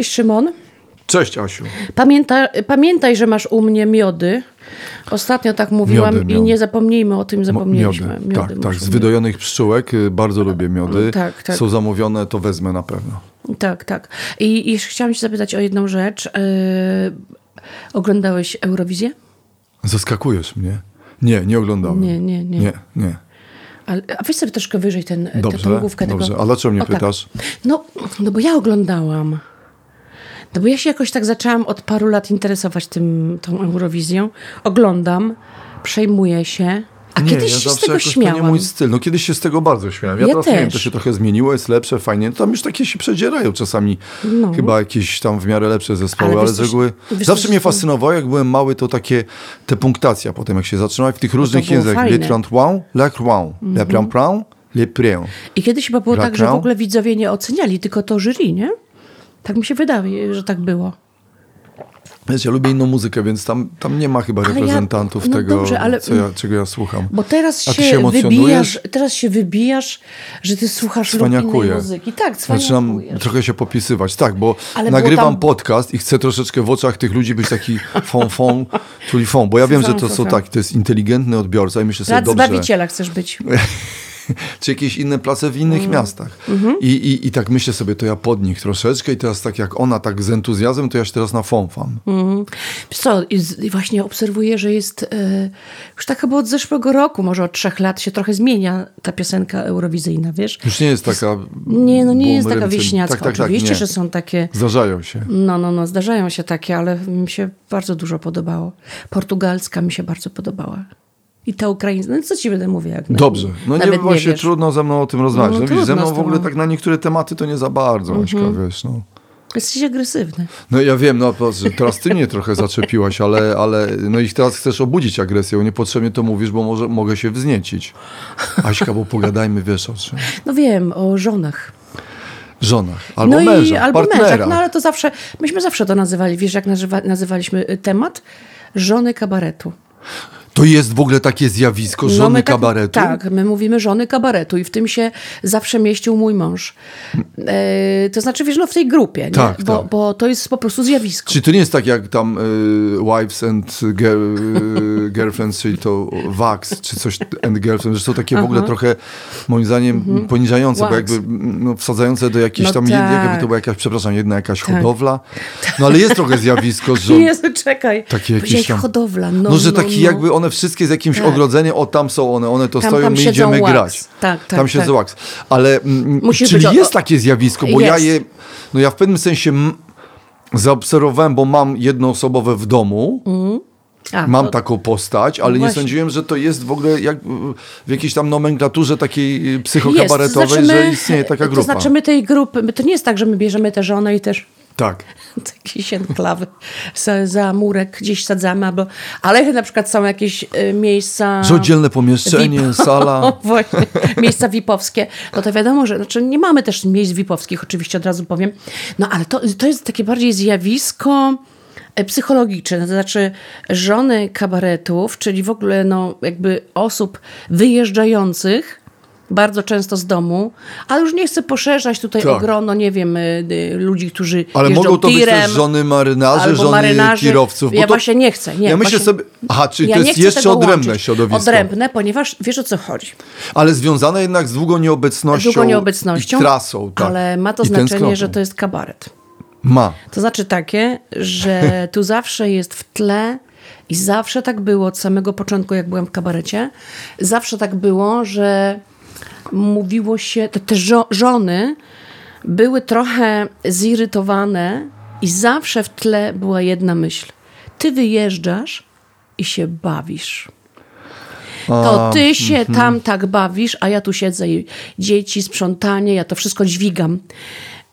Cześć Szymon. Cześć Asiu. Pamięta, pamiętaj, że masz u mnie miody. Ostatnio tak mówiłam Miody, i miody. nie zapomnijmy o tym, zapomnieliśmy. Miody. tak, tak. muszą Z wydojonych pszczółek y, bardzo lubię miody. Tak, tak. Są zamówione, to wezmę na pewno. Tak, tak. I, jeszcze chciałam cię zapytać o jedną rzecz. Yy, oglądałeś Eurowizję? Zaskakujesz mnie. Nie, nie oglądałem. Nie, nie, nie. Nie, nie. Ale, a weź sobie troszkę wyżej ten, Dobrze, tę główkę dobrze. tego. A dlaczego mnie O, tak. pytasz? No, no bo ja oglądałam. No bo ja się jakoś tak zaczęłam od paru lat interesować tym, tą Eurowizją. Oglądam, przejmuję się. A nie, kiedyś ja się z tego jakoś to śmiałam. nie mój styl. No kiedyś się z tego bardzo śmiałem. Ja, Ja teraz nie wiem, też. to się trochę zmieniło, jest lepsze, fajnie. Tam już takie się przedzierają czasami. Chyba jakieś tam w miarę lepsze zespoły, No. Ale ale, z reguły... Zawsze mnie fascynowało, jak byłem mały, to takie te punktacja potem, jak się zaczynało w tych różnych było językach. Le 33, le croix, le pram pram, le prien. I kiedyś chyba było tak, że w ogóle widzowie nie oceniali, tylko to jury, nie? Tak mi się wydaje, że tak było. Wiesz, ja lubię inną muzykę, więc tam, tam nie ma chyba Ale ja- reprezentantów no tego, dobrze, ale- co ja, czego ja słucham. Bo teraz się, się wybijasz, teraz się wybijasz, że ty słuchasz innej muzyki. Tak, Zaczynam trochę się popisywać. Tak, bo Ale nagrywam tam- podcast i chcę troszeczkę w oczach tych ludzi być taki fon, fon, czyli fon, bo ja wiem, że to są tak, to jest inteligentny odbiorca i myślę sobie, Rad dobrze, Zbawiciela chcesz być. czy jakieś inne place w innych Mm. miastach. Mhm. I, i, I tak myślę sobie, to ja pod nich troszeczkę i teraz tak jak ona tak z entuzjazmem, to ja się teraz na fonfam. Wiesz Co, i właśnie obserwuję, że jest e, już tak chyba od zeszłego roku, może od trzech lat się trochę zmienia ta piosenka eurowizyjna, wiesz? Już nie jest taka... Nie, no nie jest taka bumerem, wieśniacka. Tak, tak, tak, Oczywiście, nie. że są takie... Zdarzają się. No, no, no, zdarzają się takie, ale mi się bardzo dużo podobało. Portugalska mi się bardzo podobała. I ta ukraińska, no co ci będę mówić? Jak Dobrze. No nie, właśnie wiesz. trudno ze mną o tym rozmawiać. No, No, widzisz, ze mną w ogóle tak na niektóre tematy to nie za bardzo, Aśka, Mhm. wiesz, no. Jesteś agresywny. No ja wiem, no teraz ty mnie trochę zaczepiłaś, ale, ale no i teraz chcesz obudzić agresję. Niepotrzebnie to mówisz, bo może mogę się wzniecić. Aśka, bo pogadajmy, wiesz o czym. No wiem, o żonach. Żonach, albo no mężach, i albo partnera. mężach, no ale to zawsze, myśmy zawsze to nazywali, wiesz jak nazywa, nazywaliśmy y, temat? Żony kabaretu. To jest w ogóle takie zjawisko, No, żony tak- kabaretu? Tak, my mówimy żony kabaretu i w tym się zawsze mieścił mój mąż. E, to znaczy, wiesz, no w tej grupie, nie? Tak, bo, tak. bo to jest po prostu zjawisko. Czy to nie jest tak jak tam y, Wives and girl, y, Girlfriends, czyli to Wax, czy coś, and Girlfriends, że są takie w ogóle trochę, moim zdaniem, poniżające, bo Wax. jakby no, wsadzające do jakiejś Mhm. No tam, jed- jakby tak. to była jakaś, przepraszam, jedna jakaś hodowla. No ale jest trochę zjawisko, że... Jezu, czekaj. Takie jakieś tam- hodowla. No, No, że no, taki no. jakby one wszystkie z jakimś Tak. ogrodzeniem, o tam są one, one to Tam- stoją, tam my idziemy grać. Tak, tak, tam siedzą tak. wax. Ale, mm, Musi czyli o- jest takie zjawisko, bo ja Jest. je, no ja w pewnym sensie m, zaobserwowałem, bo mam jednoosobowe w domu, A, mam to- taką postać, ale nie właśnie. sądziłem, że to jest w ogóle jak w jakiejś tam nomenklaturze takiej y, psychokabaretowej, Jest, to znaczy że my- istnieje taka grupa. To znaczy my tej grupy, to nie jest tak, że my bierzemy tę żonę i też Tak. jakieś enklawy za, za murek gdzieś sadzamy, albo, ale na przykład są jakieś y, miejsca... Że oddzielne pomieszczenie, VIP. sala. Właśnie, miejsca VIP-owskie. No to wiadomo, że znaczy nie mamy też miejsc VIP-owskich, oczywiście od razu powiem. No ale to, to jest takie bardziej zjawisko e, psychologiczne, to znaczy żony kabaretów, czyli w ogóle no, jakby osób wyjeżdżających bardzo często z domu, ale już nie chcę poszerzać tutaj Tak. o grono, nie wiem, y, y, ludzi, którzy Ale mogą to być tirem, też żony marynarzy, żony marynarzy. kierowców. Ja to- właśnie nie chcę. Nie, ja myślę właśnie- sobie, aha, czyli ja to jest jeszcze odrębne łączyć. środowisko. Odrębne, ponieważ wiesz o co chodzi. Ale związane jednak z długą nieobecnością, Długą nieobecnością, i trasą. Tak. ale ma to I znaczenie, że to jest kabaret. Ma. To znaczy takie, że tu zawsze jest w tle i zawsze tak było od samego początku, jak byłam w kabarecie. Zawsze tak było, że mówiło się, te, te żo- żony były trochę zirytowane i zawsze w tle była jedna myśl. Ty wyjeżdżasz i się bawisz. To ty się tam tak bawisz, a ja tu siedzę i dzieci, sprzątanie, ja to wszystko dźwigam.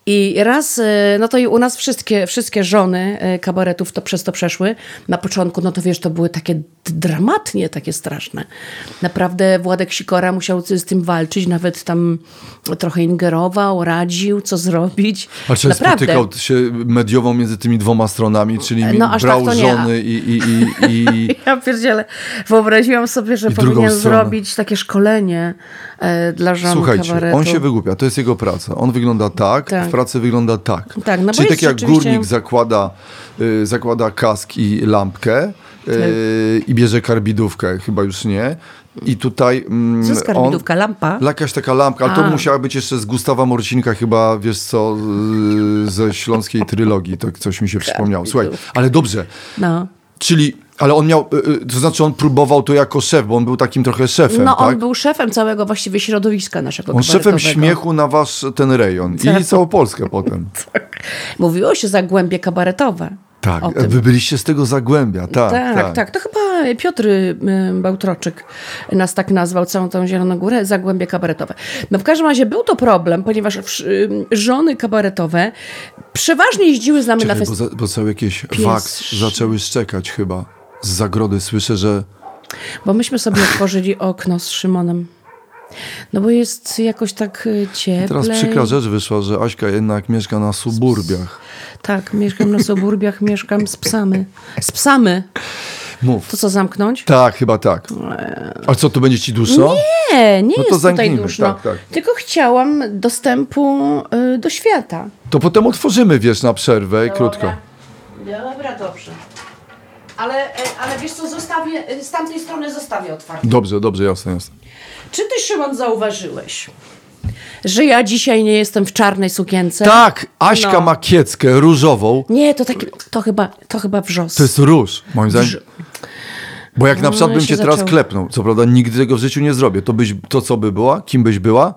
I raz, e, no to i u nas wszystkie, wszystkie żony e, kabaretów to przez to przeszły. Na początku, no to wiesz, to były takie dramatnie, takie straszne. Naprawdę Władek Sikora musiał z tym walczyć, nawet tam trochę ingerował, radził, co zrobić. A czy Naprawdę. spotykał się mediowo między tymi dwoma stronami, czyli No, aż brał tak żony i, i, i, i... Ja pierdzielę. Wyobraziłam sobie, że powinien zrobić takie szkolenie e, dla żon Słuchajcie, kabaretu. on się wygłupia, to jest jego praca. On wygląda tak, Tak. w pracy wygląda tak. Tak, no Czyli tak jak rzeczywiście- górnik zakłada, y, zakłada kask i lampkę y, i bierze karbidówkę, chyba już nie. I tutaj mm, Co jest on, karbidówka? Lampa? Jakaś taka lampka, ale to A. musiała być jeszcze z Gustawa Morcinka chyba, wiesz co, ze śląskiej trylogii, to coś mi się przypomniało. Słuchaj, ale dobrze, No. czyli, ale on miał, y, y, to znaczy on próbował to jako szef, bo on był takim trochę szefem, No, tak? on był szefem całego właściwie środowiska naszego On szefem śmiechu na wasz ten rejon Tak. i całą Polskę potem. Mówiło się zagłębie kabaretowe. Tak, wy byliście z tego Zagłębia, tak, Tak, tak. tak, To chyba Piotr y, Bałtroczyk nas tak nazwał, całą tą Zieloną Górę, Zagłębie Kabaretowe. No w każdym razie był to problem, ponieważ y, żony kabaretowe przeważnie jeździły z nami Czekaj, na bo, festiwal. za, bo cały jakieś waks zaczęły szczekać chyba z zagrody. Słyszę, że Bo myśmy sobie otworzyli okno z Szymonem. No bo jest jakoś tak y, cieplej. teraz przykra rzecz wyszła, że Aśka jednak mieszka na suburbiach. Tak, mieszkam na suburbiach, mieszkam z psami. Z psami. Mów. To co, zamknąć? Tak, chyba tak. A co, to będzie ci duszo? Nie, nie No to jest tutaj zamknijmy, duszno. tak, tak. Tylko chciałam dostępu y, do świata. To potem otworzymy, wiesz, na przerwę i krótko. Dobra, dobrze. Ale, e, ale wiesz co, zostawię, e, z tamtej strony zostawię otwarte. Dobrze, dobrze, jasne, jasne. Czy ty, Szymon, zauważyłeś, że ja dzisiaj nie jestem w czarnej sukience? Tak, Aśka No. ma kieckę różową. Nie, to taki, to chyba, to chyba wrzos. To jest róż, moim zdaniem. Wrz- Bo jak na przykład No, bym się cię teraz zaczęło. klepnął, co prawda nigdy tego w życiu nie zrobię, to byś, to co by była, kim byś była,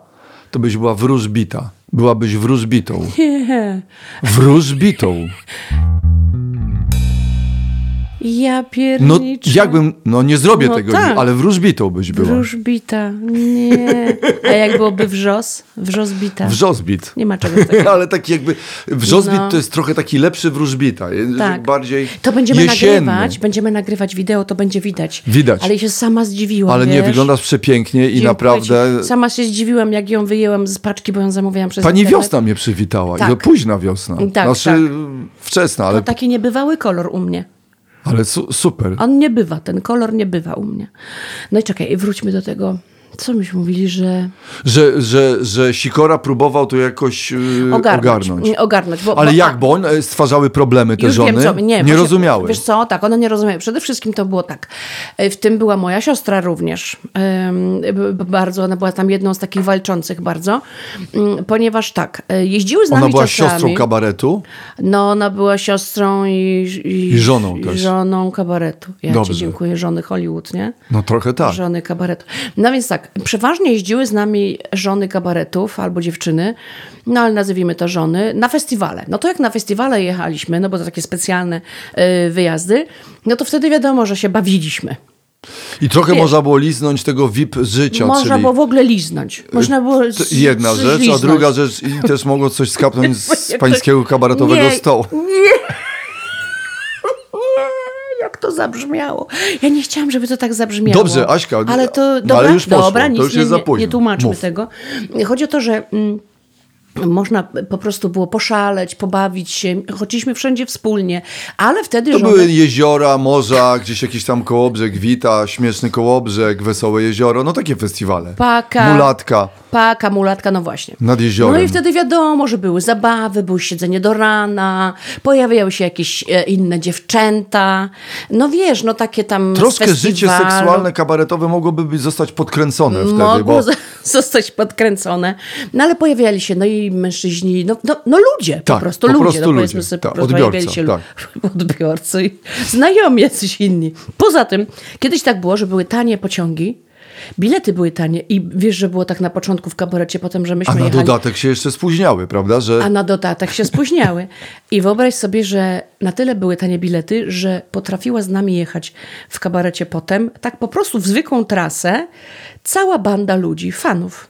to byś była wróżbita. Byłabyś wróżbitą. Nie. Wróżbitą. Ja No pierniczę. jakbym, no nie zrobię No tego, tak. ale wróżbitą byś była. Wróżbita. Nie. A jak byłoby wrzos? Wrzosbita. Wrzozbit. Nie ma czegoś takiego. Ale taki jakby, wrzozbit No. to jest trochę taki lepszy wróżbita. Tak. Bardziej To będziemy jesienny. nagrywać, będziemy nagrywać wideo, to będzie widać. Widać. Ale się sama zdziwiłam, Ale nie wiesz? wyglądasz przepięknie i naprawdę... Ci. Sama się zdziwiłam, jak ją wyjęłam z paczki, bo ją zamówiłam przez Pani internet. wiosna mnie przywitała. Tak. I to późna wiosna. Tak, znaczy tak. wczesna, ale, To taki niebywały kolor u mnie. Ale su super. On nie bywa, ten kolor nie bywa u mnie. No i czekaj, wróćmy do tego. Co myśmy mówili, że Że, że, że Sikora próbował to jakoś yy, ogarnąć. ogarnąć. Nie, ogarnąć bo, Ale bo, jak, bo on e, stwarzały problemy te żony? wiem, co, nie, nie właśnie- rozumiały. Wiesz co, tak, one nie rozumiały. Przede wszystkim to było tak. E, W tym była moja siostra również. B- Bardzo, ona była tam jedną z takich walczących bardzo. Ym, Ponieważ tak, e, jeździły z nami Ona była czasami. siostrą kabaretu. No, ona była siostrą i, i, I żoną i też. żoną kabaretu. Ja Dobrze. ci dziękuję, żony Hollywood, nie? No trochę tak. Żony kabaretu. No więc tak, przeważnie jeździły z nami żony kabaretów albo dziewczyny, no ale nazwijmy to żony, na festiwale. No to jak na festiwale jechaliśmy, no bo to takie specjalne y, wyjazdy, no to wtedy wiadomo, że się bawiliśmy. I trochę Wiesz, można było liznąć tego VIP życia, Można czyli było w ogóle liznąć. Można było z, jedna rzecz, a zliznąć. druga rzecz i też mogło coś skapnąć z pańskiego kabaretowego Nie, stołu. Jak to zabrzmiało. Ja nie chciałam, żeby to tak zabrzmiało. Dobrze, Aśka, Ale to no, dobra, ale już poszło, dobra, to już nie, jest nie, późno. nie tłumaczmy Mów. tego. Chodzi o to, że mm, można po prostu było poszaleć, pobawić się. Chodziliśmy wszędzie wspólnie, ale wtedy To żony... były jeziora, morza, gdzieś jakiś tam kołobrzeg, Wita, śmieszny kołobrzeg, wesołe jezioro, no takie festiwale. Paka. Mulatka Paka, mulatka, no właśnie. nad jeziorem. No i wtedy wiadomo, że były zabawy, było siedzenie do rana, pojawiały się jakieś e, inne dziewczęta. No wiesz, no takie tam Troszkę życie festiwalu. seksualne, kabaretowe mogłoby być zostać podkręcone wtedy, Mogło bo zostać podkręcone. No ale pojawiali się, no i mężczyźni, no, no, no ludzie, Tak, po prostu po ludzie. prostu no ludzie. powiedzmy sobie, Tak, pojawiali się tak. odbiorcy, i znajomi jacyś inni. Poza tym, kiedyś tak było, że były tanie pociągi, bilety były tanie i wiesz, że było tak na początku w kabarecie, potem, że myśmy a na jechali... dodatek się jeszcze spóźniały, prawda, że A na dodatek się spóźniały. I wyobraź sobie, że na tyle były tanie bilety, że potrafiła z nami jechać w kabarecie potem, tak po prostu w zwykłą trasę, cała banda ludzi, fanów.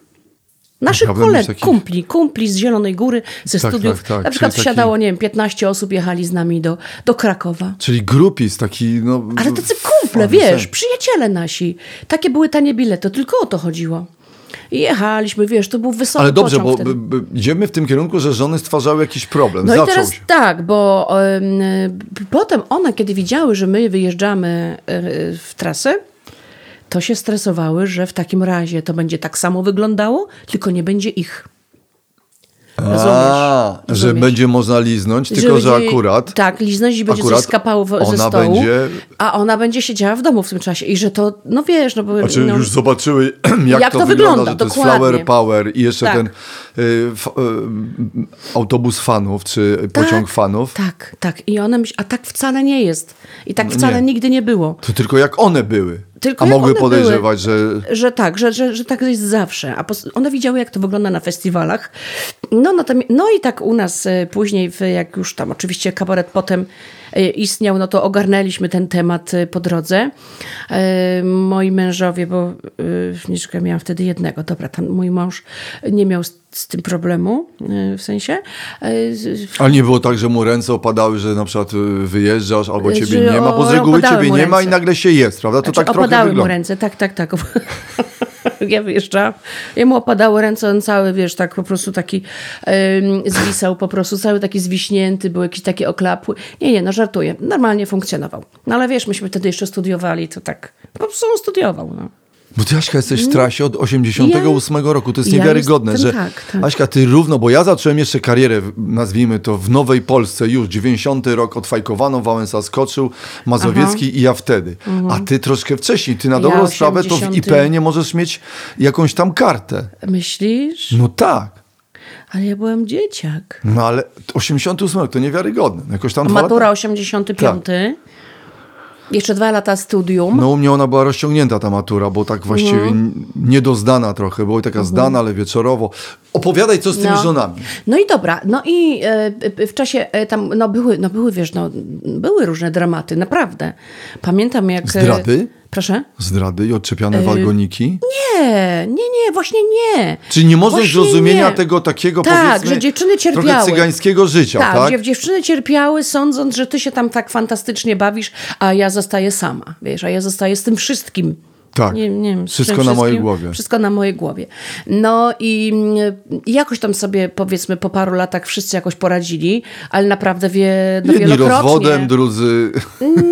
Naszych takich- kumpli, kumpli z Zielonej Góry, ze Tak, studiów. tak, tak. Na przykład Czyli taki- wsiadało, nie wiem, 15 osób jechali z nami do, do Krakowa. Czyli grupis taki, no... Ale tacy kumple, wiesz, sen. przyjaciele nasi. Takie były tanie bilety, tylko o to chodziło. I jechaliśmy, wiesz, to był wysoki Ale dobrze, bo wtedy. idziemy w tym kierunku, że żony stwarzały jakiś problem. No Zaczął i teraz się. tak, bo em, potem one, kiedy widziały, że my wyjeżdżamy y, w trasę, to się stresowały, że w takim razie to będzie tak samo wyglądało, tylko nie będzie ich. A, że Rozumiesz? będzie można liznąć, tylko że będzie- akurat Tak, liznąć i będzie coś skapało w- ze stołu. będzie- A ona będzie siedziała w domu w tym czasie. I że to, no wiesz, no bo... Znaczy no, już zobaczyły, jak, Jak to, to wygląda, wygląda, że to jest flower power i jeszcze Tak. ten y, f, y, autobus fanów, czy pociąg fanów. Tak, tak. I one myśl, a tak wcale nie jest. I tak No wcale nie. nigdy nie było. To tylko jak one były. Tylko A mogły podejrzewać, że Że tak, że, że, że tak jest zawsze. A one widziały, jak to wygląda na festiwalach. No, no i tak u nas e, później, jak już tam oczywiście kabaret potem istniał, no to ogarnęliśmy ten temat e, po drodze. E, Moi mężowie, bo e, nie czekaj, miałam wtedy jednego, dobra, tam mój mąż nie miał z, tym problemu, e, w sensie. e, Ale nie było tak, że mu ręce opadały, że na przykład wyjeżdżasz albo ciebie nie ma, bo z reguły ciebie mu nie ma i nagle się jest, prawda? To Znaczy, tak trochę opadały mu wygląda. ręce, tak, tak, tak. Ja wyjeżdżałam, jemu opadały ręce, on cały, wiesz, tak po prostu taki ym, zwisał, po prostu cały taki zwiśnięty, był jakiś taki oklapły. Nie, nie, no żartuję, normalnie funkcjonował. No ale wiesz, myśmy wtedy jeszcze studiowali, to tak, po prostu on studiował, no. Bo ty, Aśka, jesteś w trasie od 88 roku. To jest Ja niewiarygodne, jestem że tak, tak. Aśka, ty równo, bo ja zacząłem jeszcze karierę, nazwijmy to, w Nowej Polsce już, 90 rok, odfajkowano, Wałęsa skoczył, Mazowiecki i ja wtedy. A ty troszkę wcześniej, ty na Mhm. Ja dobrą sprawę to w 80. IPN-ie możesz mieć jakąś tam kartę. Myślisz? No tak. Ale ja byłem dzieciak. No ale 88 rok to niewiarygodne. Jakoś tam Matura lata. 85. Jeszcze dwa lata studium. No u mnie ona była rozciągnięta ta matura, bo tak właściwie n- niedozdana trochę, była taka zdana, ale wieczorowo. Opowiadaj, co z tymi No. żonami. No i dobra, no i e, e, w czasie e, tam, no były, no były, wiesz, no były różne dramaty, naprawdę. Pamiętam jak... Zdrady? Proszę? Zdrady i odczepiane walgoniki? Nie, nie, nie, właśnie nie. Czyli nie można Właśnie zrozumienia nie. tego takiego, Tak, powiedzmy, że dziewczyny trochę cierpiały. cygańskiego życia, Tak, tak? gdzie dziewczyny cierpiały, sądząc, że ty się tam tak fantastycznie bawisz, a ja zostaję sama, wiesz, a ja zostaję z tym wszystkim. Tak. Nie, nie wiem, Wszystko na mojej głowie. Wszystko na mojej głowie. No i jakoś tam sobie, powiedzmy, po paru latach wszyscy jakoś poradzili, ale naprawdę wie, no Jedni wielokrotnie. rozwodem, drudzy...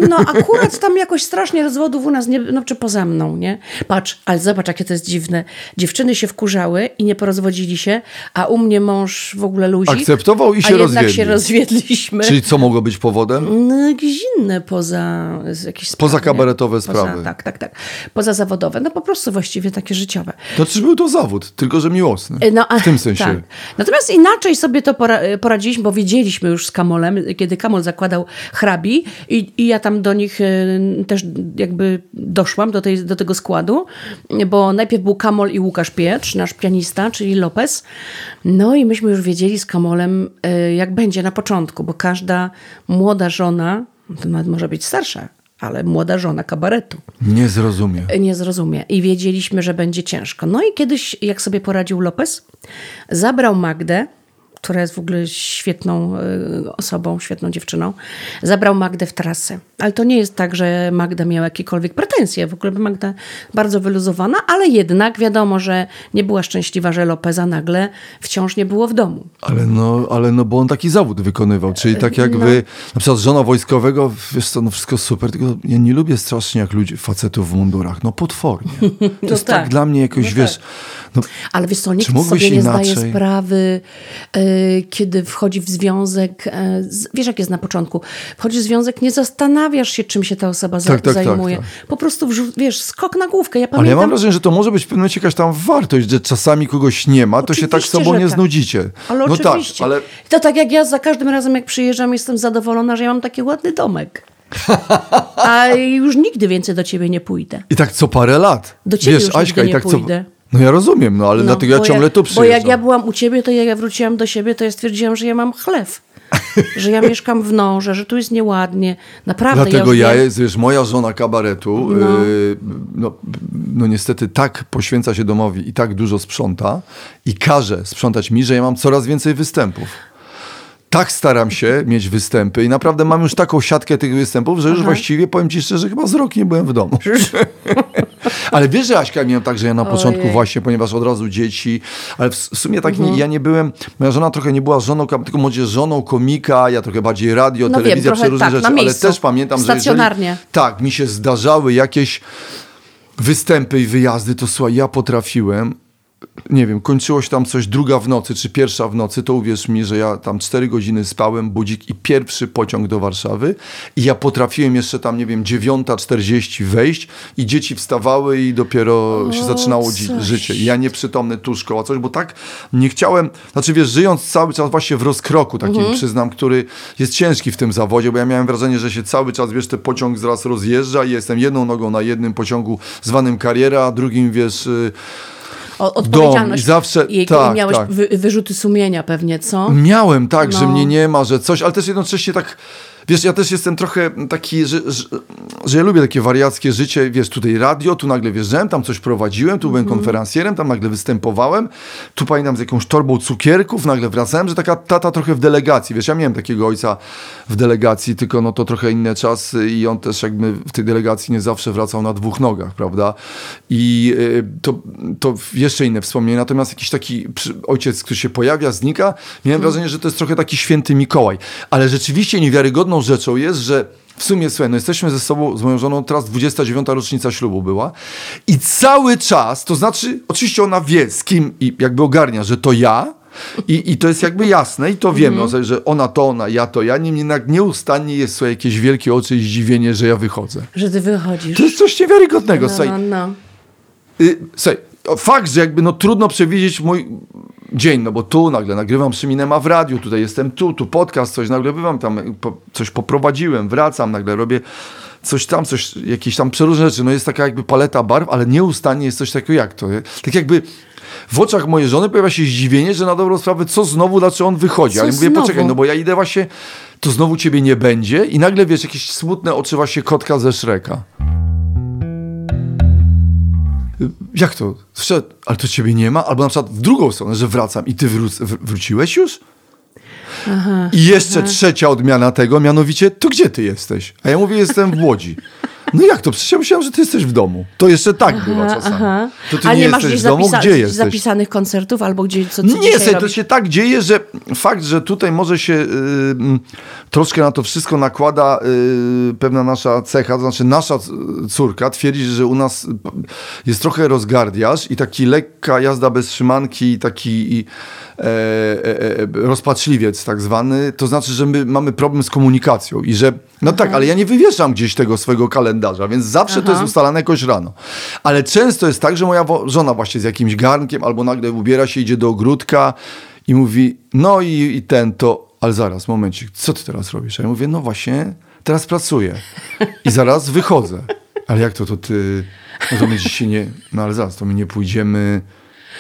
No akurat tam jakoś strasznie rozwodów u nas nie, no czy poza mną, nie? Patrz, ale zobacz jakie to jest dziwne. Dziewczyny się wkurzały i nie porozwodzili się, a u mnie mąż w ogóle luzik. Akceptował i się a jednak rozwiedli. się rozwiedliśmy. Czyli co mogło być powodem? No, jakieś inne poza jakieś sprawy, Poza kabaretowe Poza, sprawy. Tak, tak, tak. Poza zawodowe. No po prostu właściwie takie życiowe. To czy był to zawód, tylko że miłosny. No, a- w tym sensie. Tak. Natomiast inaczej sobie to pora, poradziliśmy, bo wiedzieliśmy już z Kamolem, kiedy Kamol zakładał hrabi i, i ja tam do nich e, też jakby doszłam, do, tej, do tego składu, bo najpierw był Kamol i Łukasz Piecz, nasz pianista, czyli Lopez. No i myśmy już wiedzieli z Kamolem, e, jak będzie na początku, bo każda młoda żona, to nawet może być starsza, ale młoda żona kabaretu Nie zrozumie. nie zrozumie. I wiedzieliśmy, że będzie ciężko. No i kiedyś, jak sobie poradził Lopez, zabrał Magdę, która jest w ogóle świetną y, osobą, świetną dziewczyną, zabrał Magdę w trasę. Ale to nie jest tak, że Magda miała jakiekolwiek pretensje. W ogóle Magda bardzo wyluzowana, ale jednak wiadomo, że nie była szczęśliwa, że Lopeza nagle wciąż nie było w domu. Ale no, ale no, bo on taki zawód wykonywał, czyli tak jak No. na przykład żona wojskowego, wiesz co, no wszystko super, tylko ja nie lubię strasznie jak ludzi, facetów w mundurach, no potwornie. To jest tak. tak. dla mnie jakoś, No wiesz, no, Ale wiesz co, nikt sobie nie zdaje inaczej? sprawy, y, kiedy wchodzi w związek, y, z- wiesz jak jest na początku, wchodzi w związek, nie zastanawiasz się, czym się ta osoba Tak, tak, tak, zajmuje. tak. Po prostu, wiesz, skok na główkę. Ja ale ja pamiętam, mam wrażenie, że to może być w pewnym momencie jakaś tam wartość, że czasami kogoś nie ma, to się tak Oczywiście, sobą nie tak. znudzicie. ale no oczywiście. tak, ale To tak jak ja za każdym razem, jak przyjeżdżam, jestem zadowolona, że ja mam taki ładny domek. A już nigdy więcej do ciebie nie pójdę. i tak co parę lat. Do ciebie wiesz, już Aśka, nigdy i tak nie co... No ja rozumiem, no ale No, dlatego ja bo ciągle jak, tu Bo przyjeżdżam. jak ja byłam u ciebie, to jak ja wróciłam do siebie, to ja stwierdziłam, że ja mam chlew. że ja mieszkam w Norze, że tu jest nieładnie. Naprawdę. Dlatego ja, ja, wiesz, moja żona kabaretu, no. no, no niestety tak poświęca się domowi i tak dużo sprząta i każe sprzątać mi, że ja mam coraz więcej występów. Tak staram się mieć występy i naprawdę mam już taką siatkę tych występów, że już właściwie, powiem ci szczerze, chyba z rok nie byłem w domu. Ale wiesz, że Aśka miałem tak, że ja na początku Ojej. właśnie, ponieważ od razu dzieci, ale w w sumie tak Mhm. nie, ja nie byłem, moja żona trochę nie była żoną, tylko może żoną komika, ja trochę bardziej radio, No wiem, telewizja, trochę przeróżne tak, rzeczy, ale też pamiętam, że jeżeli, Stacjonarnie. tak, mi się zdarzały jakieś występy i wyjazdy, to słuchaj, ja potrafiłem nie wiem, kończyło się tam coś druga w nocy, czy pierwsza w nocy, to uwierz mi, że ja tam cztery godziny spałem, budzik i pierwszy pociąg do Warszawy i ja potrafiłem jeszcze tam, nie wiem, dziewiąta czterdzieści wejść i dzieci wstawały i dopiero się zaczynało coś. życie. Ja nieprzytomny tu szkoła, coś, bo tak nie chciałem, znaczy wiesz, żyjąc cały czas właśnie w rozkroku takim, przyznam, który jest ciężki w tym zawodzie, bo ja miałem wrażenie, że się cały czas, wiesz, ten pociąg zaraz rozjeżdża i jestem jedną nogą na jednym pociągu zwanym kariera, a drugim, wiesz... y, O, odpowiedzialność. i zawsze- I, tak, miałeś tak. Wy, wyrzuty sumienia pewnie, co? Miałem tak, że No. mnie nie ma, że coś, ale też jednocześnie tak, wiesz, ja też jestem trochę taki, że, że, że ja lubię takie wariackie życie, wiesz, tutaj radio, tu nagle wjeżdżałem, tam coś prowadziłem, tu byłem Mhm. konferencjerem, tam nagle występowałem, tu pamiętam z jakąś torbą cukierków, nagle wracałem, że taka tata trochę w delegacji, wiesz, ja miałem takiego ojca w delegacji, tylko no to trochę inne czasy i on też jakby w tej delegacji nie zawsze wracał na dwóch nogach, prawda? I y, to, to jeszcze inne wspomnienie, natomiast jakiś taki ojciec, który się pojawia, znika, miałem wrażenie, że to jest trochę taki święty Mikołaj, ale rzeczywiście niewiarygodną rzeczą jest, że w sumie, słuchaj, no jesteśmy ze sobą, z moją żoną, teraz 29. rocznica ślubu była i cały czas, to znaczy, oczywiście ona wie z kim i jakby ogarnia, że to ja, i, I to jest jakby jasne i to wiemy, o, że ona to ona, ja to ja, niemniej jednak nieustannie jest słuchaj, jakieś wielkie oczy i zdziwienie, że ja wychodzę. Że ty wychodzisz. To jest coś niewiarygodnego, no, słuchaj. no, no. Y, słuchaj, fakt, że jakby no trudno przewidzieć mój dzień, no bo tu nagle nagrywam przy Minema w radiu, tutaj jestem tu, tu podcast, coś nagle bywam tam, po, coś poprowadziłem, wracam, nagle robię coś tam, coś, jakieś tam przeróżne rzeczy, no jest taka jakby paleta barw, ale nieustannie jest coś takiego jak to. Tak jakby w oczach mojej żony pojawia się zdziwienie, że na dobrą sprawę, co znowu, dlaczego on wychodzi. Co Ale mówię, znowu? poczekaj, no bo ja idę właśnie, to znowu ciebie nie będzie i nagle, wiesz, jakieś smutne oczy właśnie kotka ze Szreka. Jak to? Wszedł, ale to ciebie nie ma? Albo na przykład w drugą stronę, że wracam i ty wróc, wr- wróciłeś już? I jeszcze trzecia odmiana tego, mianowicie, to gdzie ty jesteś? A ja mówię, jestem w Łodzi. No jak to? Przecież ja myślałem, że ty jesteś w domu. To jeszcze tak bywa czasami. Aha. To ty A nie, nie masz jesteś w domu? zapisa- Gdzie jesteś? zapisanych koncertów albo gdzie, co ty Nie, słuchaj, to się tak dzieje, że fakt, że tutaj może się y, mm, troszkę na to wszystko nakłada y, pewna nasza cecha, to znaczy nasza córka twierdzi, że u nas jest trochę rozgardiaż i taki lekka jazda bez trzymanki i taki i, rozpaczliwiec tak zwany, to znaczy, że my mamy problem z komunikacją i że, no tak, ale ja nie wywieszam gdzieś tego swojego kalendarza, więc zawsze to jest ustalane jakoś rano. Ale często jest tak, że moja żona właśnie z jakimś garnkiem albo nagle ubiera się, idzie do ogródka i mówi, no i, i ten to, ale zaraz, momencik, co ty teraz robisz? A ja mówię, no właśnie, teraz pracuję i zaraz wychodzę. Ale jak to, to ty, no to my dzisiaj nie, no ale zaraz, to my nie pójdziemy,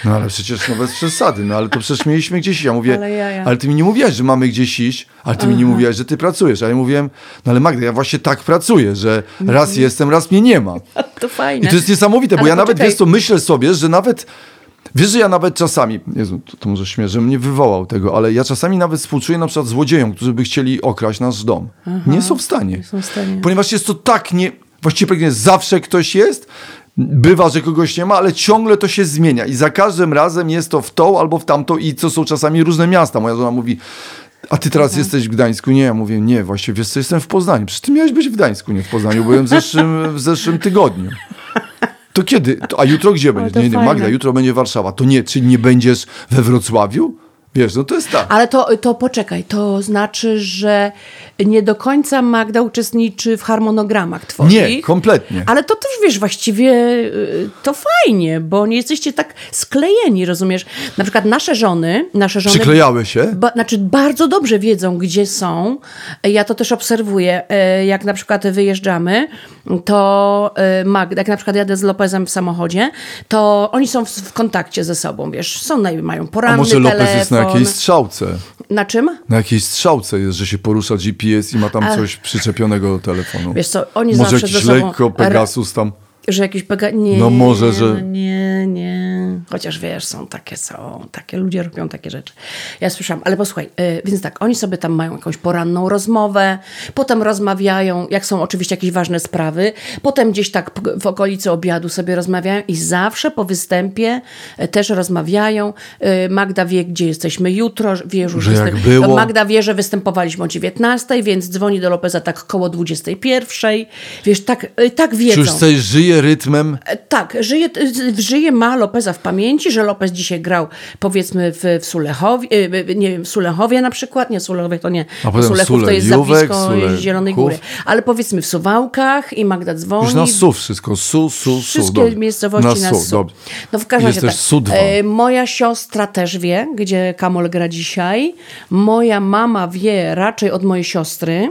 no ale przecież no bez przesady, no ale to przecież mieliśmy gdzieś. Ja mówię, Ale jaja. ale ty mi nie mówiłaś, że mamy gdzieś iść, ale ty mi nie mówiłaś, że ty pracujesz. A ja mówiłem, no ale Magda, ja właśnie tak pracuję, że raz jestem, raz mnie nie ma. To fajne. I to jest niesamowite, bo Ale ja nawet, poczekaj. wiesz co, myślę sobie, że nawet, wiesz, że ja nawet czasami, Jezu, to, to może śmiesz, że mnie wywołał tego, ale ja czasami nawet współczuję na przykład złodziejom, którzy by chcieli okraść nasz dom. Nie są w stanie. są w stanie. Ponieważ jest to tak nie, właściwie zawsze ktoś jest, bywa, że kogoś nie ma, ale ciągle to się zmienia i za każdym razem jest to w tą albo w tamtą i to są czasami różne miasta. Moja żona mówi, a ty teraz jesteś w Gdańsku? Nie, ja mówię, nie, właściwie wiesz co, jestem w Poznaniu. Przecież ty miałeś być w Gdańsku, nie w Poznaniu. Byłem w zeszłym, w zeszłym tygodniu. To kiedy? A jutro gdzie będziesz? Nie, nie. Magda, jutro będzie Warszawa. To nie, czy nie będziesz we Wrocławiu? Wiesz, no to jest tak. Ale to, to poczekaj, to znaczy, że nie do końca Magda uczestniczy w harmonogramach twoich. Nie, kompletnie. Ale to też, wiesz, właściwie y, to fajnie, bo nie jesteście tak sklejeni, rozumiesz? Na przykład nasze żony, nasze żony... Przyklejały się? Ba, znaczy bardzo dobrze wiedzą, gdzie są. Ja to też obserwuję. E, Jak na przykład wyjeżdżamy, to e, Magda, jak na przykład jadę z Lopezem w samochodzie, to oni są w, w kontakcie ze sobą, wiesz, są, mają poranny A może Lopez telefon. jest na jakiejś strzałce? Na czym? Na jakiejś strzałce jest, że się porusza GPS i ma tam coś przyczepionego do telefonu. Wiesz co, oni Może zawsze jakiś lekko Pegasus tam. Że jakiś pega... Nie, No może, że- no Nie, Chociaż wiesz, są takie, są takie, ludzie robią takie rzeczy. Ja słyszałam, ale posłuchaj, y, więc tak, oni sobie tam mają jakąś poranną rozmowę, potem rozmawiają, jak są oczywiście jakieś ważne sprawy, potem gdzieś tak w okolicy obiadu sobie rozmawiają i zawsze po występie y, też rozmawiają. Y, Magda wie, gdzie jesteśmy jutro, wie już, Że jak było. Magda wie, że występowaliśmy o 19, więc dzwoni do Lopeza tak koło 21. Wiesz, tak, y, tak wiedzą. Czy już coś żyje rytmem? E, Tak, żyje, y, żyje ma Lopeza w pamięci. że Lopez dzisiaj grał powiedzmy w, w Sulechowie, y, nie wiem, w Sulechowie na przykład, nie Sulechowie to nie, A Sulechów to jest Sulejówek, za blisko Zielonej Sulechów. Góry, ale powiedzmy w Suwałkach i Magda dzwoni. Już na SU wszystko. SU, SU, SU. Wszystkie dobrze. miejscowości na, SU. SU. dobrze. No w każdym razie tak. SU-2. E, moja siostra też wie, gdzie Kamol gra dzisiaj. Moja mama wie raczej od mojej siostry.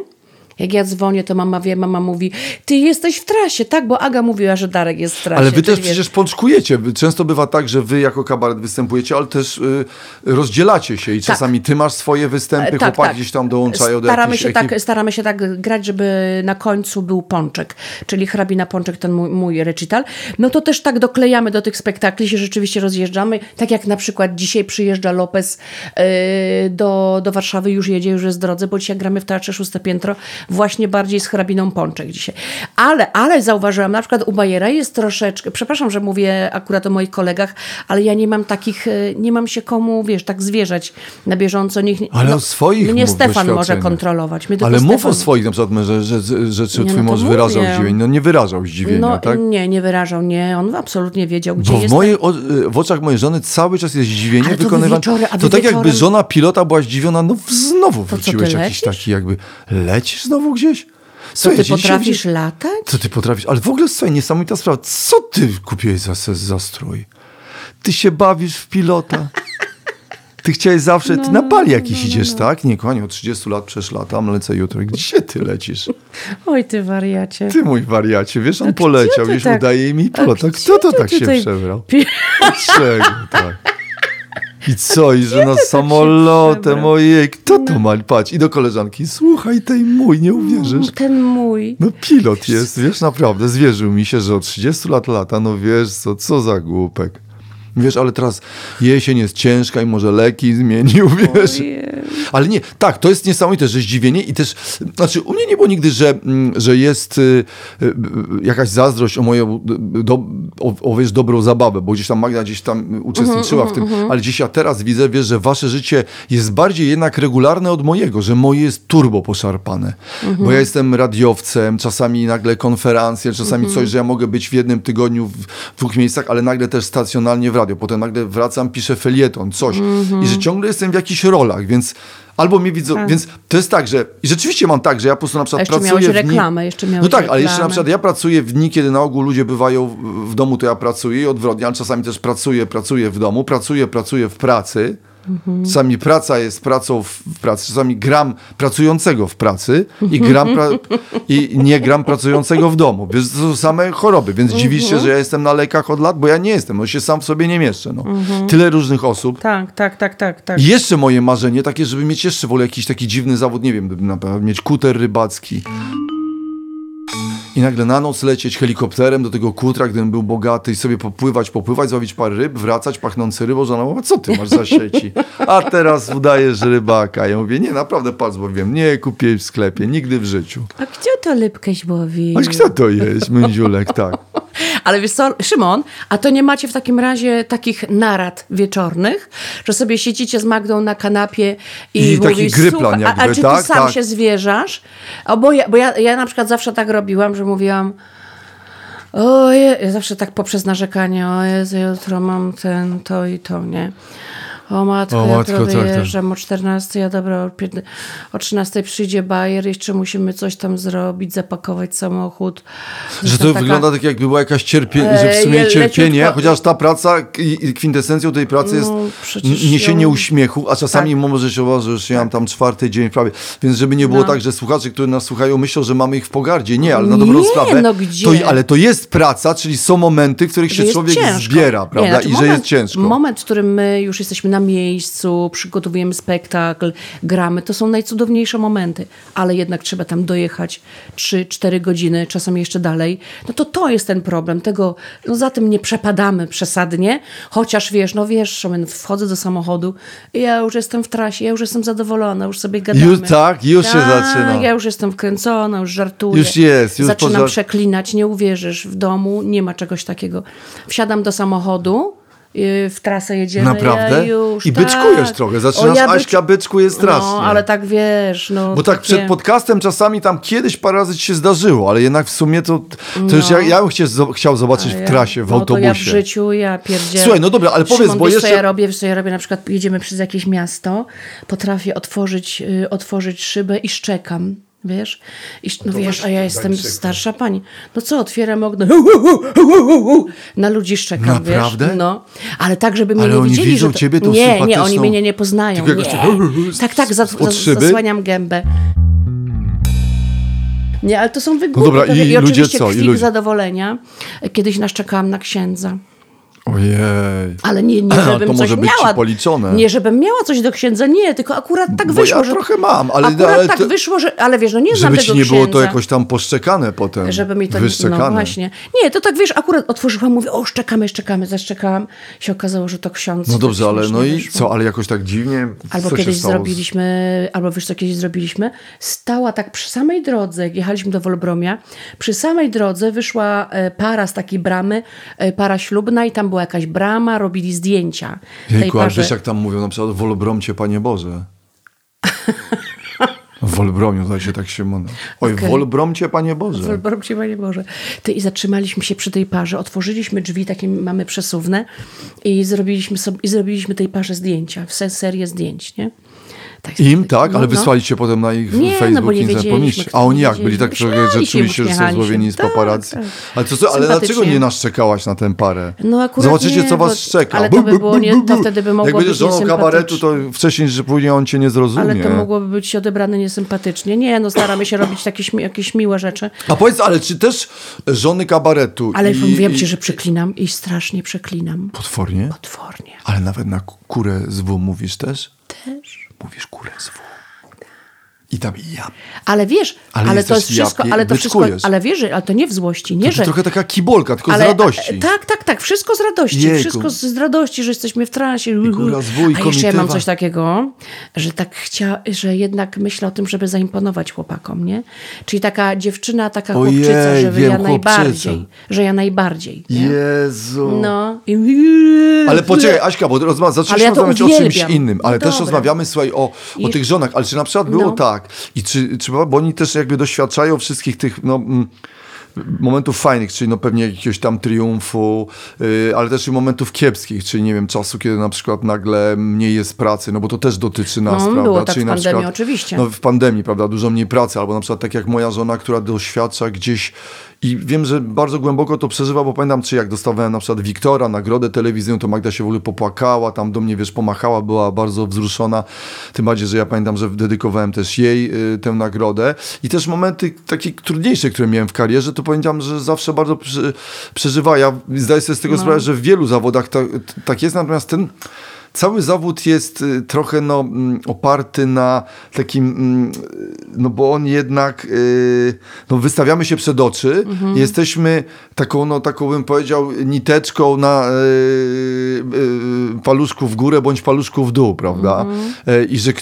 Jak ja dzwonię, to mama wie, mama mówi, ty jesteś w trasie, tak? Bo Aga mówiła, że Darek jest w trasie. Ale wy też czyli wiesz, przecież pączkujecie. Często bywa tak, że wy jako kabaret występujecie, ale też y, rozdzielacie się i czasami ty masz swoje występy, Tak, chłopaki tak. gdzieś tam dołączają do staramy jakichś się ekip. tak, Staramy się tak grać, żeby na końcu był Pączek, czyli hrabina Pączek, ten mój, mój recital. No to też tak doklejamy do tych spektakli, się rzeczywiście rozjeżdżamy. Tak jak na przykład dzisiaj przyjeżdża Lopez yy, do, do Warszawy, już jedzie, już jest w drodze, bo dzisiaj gramy w Teatrze Szóste Piętro, właśnie bardziej z hrabiną Pączek dzisiaj. Ale, ale zauważyłam, na przykład u Bajera jest troszeczkę, przepraszam, że mówię akurat o moich kolegach, ale ja nie mam takich, yy, nie mam się komu, wiesz, tak zwierzać na bieżąco. Niech, Ale o swoich Mnie Stefan może kontrolować. Mnie Ale mów Stefan... o swoich na przykład, że, że, że, że czy Nie, twój no mąż wyrażał zdziwienie. No nie wyrażał zdziwienia, No tak? nie, nie wyrażał, nie. On absolutnie wiedział, gdzie Bo w, jest. mojej, o, w oczach mojej żony cały czas jest zdziwienie to wykonywane. wieczory- to tak jakby żona pilota była zdziwiona, no znowu wróciłeś jakiś taki jakby, lecisz znowu gdzieś? Co Słuchaj, ty dzisiaj potrafisz wzię- latać? Co ty potrafisz? Ale w ogóle, słuchaj, niesamowita sprawa. Co ty kupiłeś za, za, strój? Ty się bawisz w pilota. Ty chciałeś zawsze, ty na bal jakiś idziesz, tak? Nie, kochanie, od 30 lat przecież latam, lecę jutro. Gdzie ty lecisz? Oj, ty wariacie. Ty, mój wariacie, wiesz, on poleciał, ty wiesz, tak- udaje mi pilota. Kto to ty tak się przebrał? Dlaczego tak? I co, i że na tak samolotem, ojej, kto to ma? Patrz, i do koleżanki, słuchaj, tej mój, nie uwierzysz. Ten mój. No pilot jest, wiesz, naprawdę, zwierzył mi się, że od 30 lat lata, no wiesz co, co za głupek. Wiesz, ale teraz jesień jest ciężka i może leki zmienił, wiesz. Ale nie, tak, to jest niesamowite, że zdziwienie i też, znaczy u mnie nie było nigdy, że, mm, że jest y, y, jakaś zazdrość o moją, do, o, o wiesz, dobrą zabawę, bo gdzieś tam Magda gdzieś tam uczestniczyła w tym, ale gdzieś ja teraz widzę, wiesz, że wasze życie jest bardziej jednak regularne od mojego, że moje jest turbo poszarpane, bo ja jestem radiowcem, czasami nagle konferencje, czasami coś, że ja mogę być w jednym tygodniu w dwóch miejscach, ale nagle też stacjonalnie w radio, potem nagle wracam, piszę felieton, coś i że ciągle jestem w jakichś rolach, więc Albo mnie widzą, więc to jest tak, że i rzeczywiście mam tak, że ja po prostu na przykład Tak. Jeszcze pracuję miałeś reklamę, jeszcze No miałeś tak, ale jeszcze na reklamę. przykład ja pracuję w dni, kiedy na ogół ludzie bywają w domu, to ja pracuję i odwrotnie, ale czasami też pracuję, pracuję w domu, pracuję, pracuję w pracy. Mhm. Czasami praca jest pracą w w pracy, czasami gram pracującego w pracy i, gram pra i nie gram pracującego w domu. Więc to są same choroby, więc dziwisz Mhm. się, że ja jestem na lekach od lat, bo ja nie jestem, bo się sam w sobie nie mieszczę. No. Mhm. Tyle różnych osób. Tak, tak, tak, tak, tak. I jeszcze moje marzenie takie, żeby mieć jeszcze wolę jakiś taki dziwny zawód, nie wiem, na mieć kuter rybacki. I nagle na noc lecieć helikopterem do tego kutra, gdybym był bogaty i sobie popływać, popływać, złowić parę ryb, wracać pachnący rybą, żona mówi, co ty masz za sieci? A teraz udajesz rybaka. Ja mówię, nie, naprawdę patrz, bo wiem, nie kupię w sklepie, nigdy w życiu. A gdzie to lipkę łowi? A kto to jest? Mędziulek, tak. Ale wiesz co, Szymon, a to nie macie w takim razie takich narad wieczornych, że sobie siedzicie z Magdą na kanapie i, I taki mówisz, gryplan "Słuchaj, a, a jakby, czy tak, ty sam tak. się zwierzasz? O, bo ja, bo ja, ja na przykład zawsze tak robiłam, że mówiłam oje, ja zawsze tak poprzez narzekanie, o Jezu, jutro mam ten, to i to, nie? O matko, O ja matko, jutro tak, tak. wyjeżdżam o 14, ja dobra, o, piętna- o 13 przyjdzie bajer, jeszcze musimy coś tam zrobić, zapakować samochód. Że to taka- wygląda tak, jakby było jakaś cierpienie, że w Ej, sumie cierpienie, leciutko- chociaż ta praca i kwintesencją tej pracy jest No, niesienie ją- uśmiechu, a czasami może się uważać, że ja mam tam czwarty dzień prawie. Więc żeby nie było No. tak, że słuchacze, którzy nas słuchają, myślą, że mamy ich w pogardzie. Nie, ale na dobrą Nie, sprawę. no gdzie? To, ale to jest praca, czyli są momenty, w których że się człowiek ciężko. zbiera, Nie, prawda? znaczy I że moment, jest ciężko. Moment, w którym my już jesteśmy na miejscu, przygotowujemy spektakl, gramy, to są najcudowniejsze momenty, ale jednak trzeba tam dojechać 3-4 godziny, czasem jeszcze dalej. No to to jest ten problem. Tego, no za tym nie przepadamy przesadnie, chociaż wiesz, no wiesz, Szomen, wchodzę do samochodu i ja już jestem w trasie, ja już jestem zadowolona, już sobie gadamy. Już tak, już się Tak, zaczyna. Ja już jestem wkręcona, już żartuję. Już jest, już Zaczynam pożar- przeklinać, nie uwierzysz, w domu nie ma czegoś takiego. Wsiadam do samochodu w trasę jedziemy. Naprawdę? Ja już, I tak. byczkujesz trochę. Zaczynasz, O, ja bycz- Aśka byczkuje strasznie. No, ale tak wiesz, no. Bo tak takie- przed podcastem czasami tam kiedyś parę razy ci się zdarzyło, ale jednak w sumie to, to już No. ja, ja bym chciał, chciał zobaczyć A w ja- trasie, w no, To ja w autobusie. życiu, ja pierdzielę. Słuchaj, no dobra, ale powiedz, Szymon, bo wiesz, jeszcze- co ja robię? Wiesz, co ja robię? Na przykład jedziemy przez jakieś miasto, potrafię otworzyć, y, otworzyć szybę i szczekam. Wiesz? I, no to wiesz, a ja jestem starsza pani. No co, otwieram okno, na ludzi szczekam, Naprawdę? wiesz? No. Ale tak, żeby mnie Ale nie oni widzieli, widzą że to... ciebie tą Nie, nie, oni mnie nie poznają. Nie. tak- Tak, za, Od za, szyby? zasłaniam gębę. Nie, ale to są wygłupy. dobra, trochę. i I ludzie oczywiście co? I ludzie- zadowolenia. Kiedyś naszczekałam na księdza. Ojej. Ale nie, nie żebym to coś może być miała. policzone. Nie, żebym miała coś do księdza, nie, tylko akurat tak Bo wyszło, ja że... trochę mam, ale- Akurat ale tak to- wyszło, że... Ale wiesz, no nie znam Żeby tego ci nie było to księdza. jakoś tam poszczekane potem. Żeby mi to Wyszczekane. No właśnie. Nie, to tak wiesz, akurat otworzyłam, mówię, o, szczekamy, szczekamy, zaszczekałam. Się okazało, że to ksiądz. No dobrze, ale no i wyszło. co, ale jakoś tak dziwnie. Albo kiedyś zrobiliśmy, albo wiesz co kiedyś zrobiliśmy, stała tak przy samej drodze, jak jechaliśmy do Wolbromia, przy samej drodze wyszła e, para z takiej bramy, e, para ślubna i tam była jakaś brama, robili zdjęcia Jejku, ale wiesz jak tam mówią, na przykład Wolbromcie, Panie Boże. Wolbromiu, tutaj się tak się mówi. Oj, Okej. Wolbromcie, Panie Boże. Wolbrom ci, Panie Boże. Ty, I zatrzymaliśmy się przy tej parze, otworzyliśmy drzwi, takie mamy przesuwne i zrobiliśmy, sobie, i zrobiliśmy tej parze zdjęcia, w se- serię zdjęć, nie? Tak, Im tak, no, ale no. wysłaliście potem na ich Nie, no Facebook, pomieści. kto A oni jak? Byli tak że się, czuli się, że są złowieni z Tak, paparazzi. tak. Ale, to co, ale dlaczego nie naszczekałaś na tę parę? No akurat Zobaczycie, nie, co was szczeka. ale to by było nie- to wtedy by mogło Jak będziesz żoną kabaretu, to wcześniej, że później on cię nie zrozumie. Ale to mogłoby być odebrane niesympatycznie. Nie, no staramy się robić takie śmi- jakieś miłe rzeczy. A powiedz, ale czy też żony kabaretu Ale i, wiem ci, że przeklinam i strasznie przeklinam. Potwornie? Potwornie. Ale nawet na ku- kurę z W mówisz też? Też. Mówisz kurę W. I tam ja. Ale wiesz, Ale ale, to jest wszystko, japie- ale to wszystko, ale wiesz, że- ale to nie w złości, nie, To że... trochę taka kibolka, tylko z ale, radości. Tak, tak, tak, wszystko z radości, Jejku. wszystko z, radości, że jesteśmy w transie. A jeszcze ja mam coś takiego, że tak chcia, że jednak myślę o tym, żeby zaimponować chłopakom, nie? Czyli taka dziewczyna, taka Ojej, chłopczyca, wiem, ja chłopczyca. najbardziej, że ja najbardziej, nie? Jezu. No. I... Ale poczekaj, Aśka, bo rozma- Ale zaczęliśmy ja to rozmawiać o czymś uwielbiam. innym, ale No też dobra. rozmawiamy, słuchaj, o, o I- tych żonach, ale czy na przykład było No. tak, i czy, czy, bo oni też jakby doświadczają wszystkich tych, no, mm, momentów fajnych, czyli no pewnie jakiegoś tam triumfu, yy, ale też i momentów kiepskich, czyli nie wiem, czasu, kiedy na przykład nagle mniej jest pracy, no bo to też dotyczy nas, No, prawda? było tak czyli w na pandemii, przykład, oczywiście. No w pandemii, prawda, dużo mniej pracy, albo na przykład tak jak moja żona, która doświadcza gdzieś i wiem, że bardzo głęboko to przeżywa, bo pamiętam, czy jak dostawałem na przykład Wiktora, nagrodę telewizyjną, to Magda się w ogóle popłakała, tam do mnie, wiesz, pomachała, była bardzo wzruszona, tym bardziej, że ja pamiętam, że dedykowałem też jej y, tę nagrodę. I też momenty takie trudniejsze, które miałem w karierze, to pamiętam, że zawsze bardzo przeżywa. Ja zdaję sobie z tego sprawę, że w wielu zawodach tak, tak jest, natomiast ten cały zawód jest y, trochę no, mm, oparty na takim, mm, no bo on jednak, y, no wystawiamy się przed oczy, jesteśmy taką, no taką bym powiedział, niteczką na y, paluszku w górę bądź paluszku w dół, prawda? Y, I że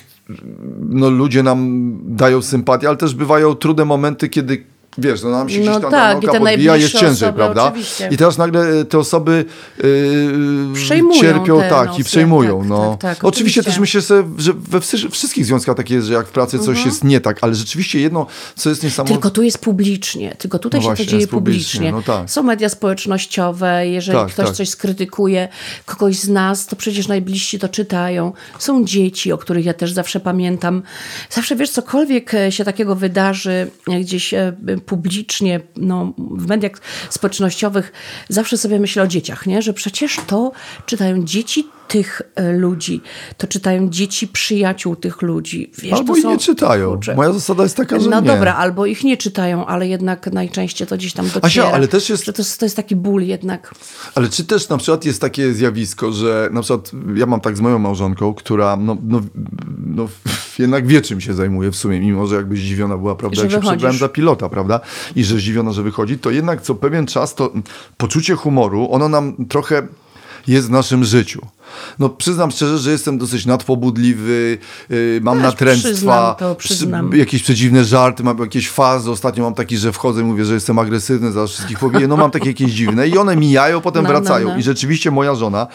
no, ludzie nam dają sympatię, ale też bywają trudne momenty, kiedy Wiesz, no nam się No gdzieś tam tak, te podbija, jest ciężej, prawda? oczywiście. I teraz nagle e, te osoby yy, cierpią, te tak, i przejmują. tak, no. tak, tak, oczywiście oczywiście. też myślę sobie, że we wszy- wszystkich związkach tak jest, że jak w pracy coś Mhm. jest nie tak, ale rzeczywiście jedno, co jest niesamowite. Tylko tu jest publicznie, tylko tutaj No się właśnie, to dzieje publicznie, publicznie. no tak. Są media społecznościowe, jeżeli Tak, ktoś coś skrytykuje, kogoś z nas, to przecież najbliżsi to czytają. Są dzieci, o których ja też zawsze pamiętam. Zawsze wiesz, cokolwiek e, się takiego wydarzy gdzieś publicznie, no, w mediach społecznościowych, zawsze sobie myślę o dzieciach, nie? że przecież to czytają dzieci tych e, ludzi, to czytają dzieci przyjaciół tych ludzi. Wiesz, Albo to i są- nie czytają. Kurczę. Moja zasada jest taka, że No nie. dobra, albo ich nie czytają, ale jednak najczęściej to gdzieś tam dociera. Asia, ale też jest- to, jest- to jest taki ból jednak. Ale czy też na przykład jest takie zjawisko, że na przykład ja mam tak z moją małżonką, która no, no, no jednak wie czym się zajmuje w sumie, mimo że jakby zdziwiona była, prawda, Że jak się wychodzisz. przebrałem za pilota, prawda, i że zdziwiona, że wychodzi, to jednak co pewien czas to poczucie humoru, ono nam trochę jest w naszym życiu. No przyznam szczerze, że jestem dosyć nadpobudliwy, yy, mam Też natręctwa, przyznam to, przyznam. przy- jakieś przedziwne żarty, mam jakieś fazy. Ostatnio mam taki, że wchodzę i mówię, że jestem agresywny, zaraz wszystkich pobiję. No mam takie jakieś dziwne i one mijają, potem No, no, wracają. no. I rzeczywiście moja żona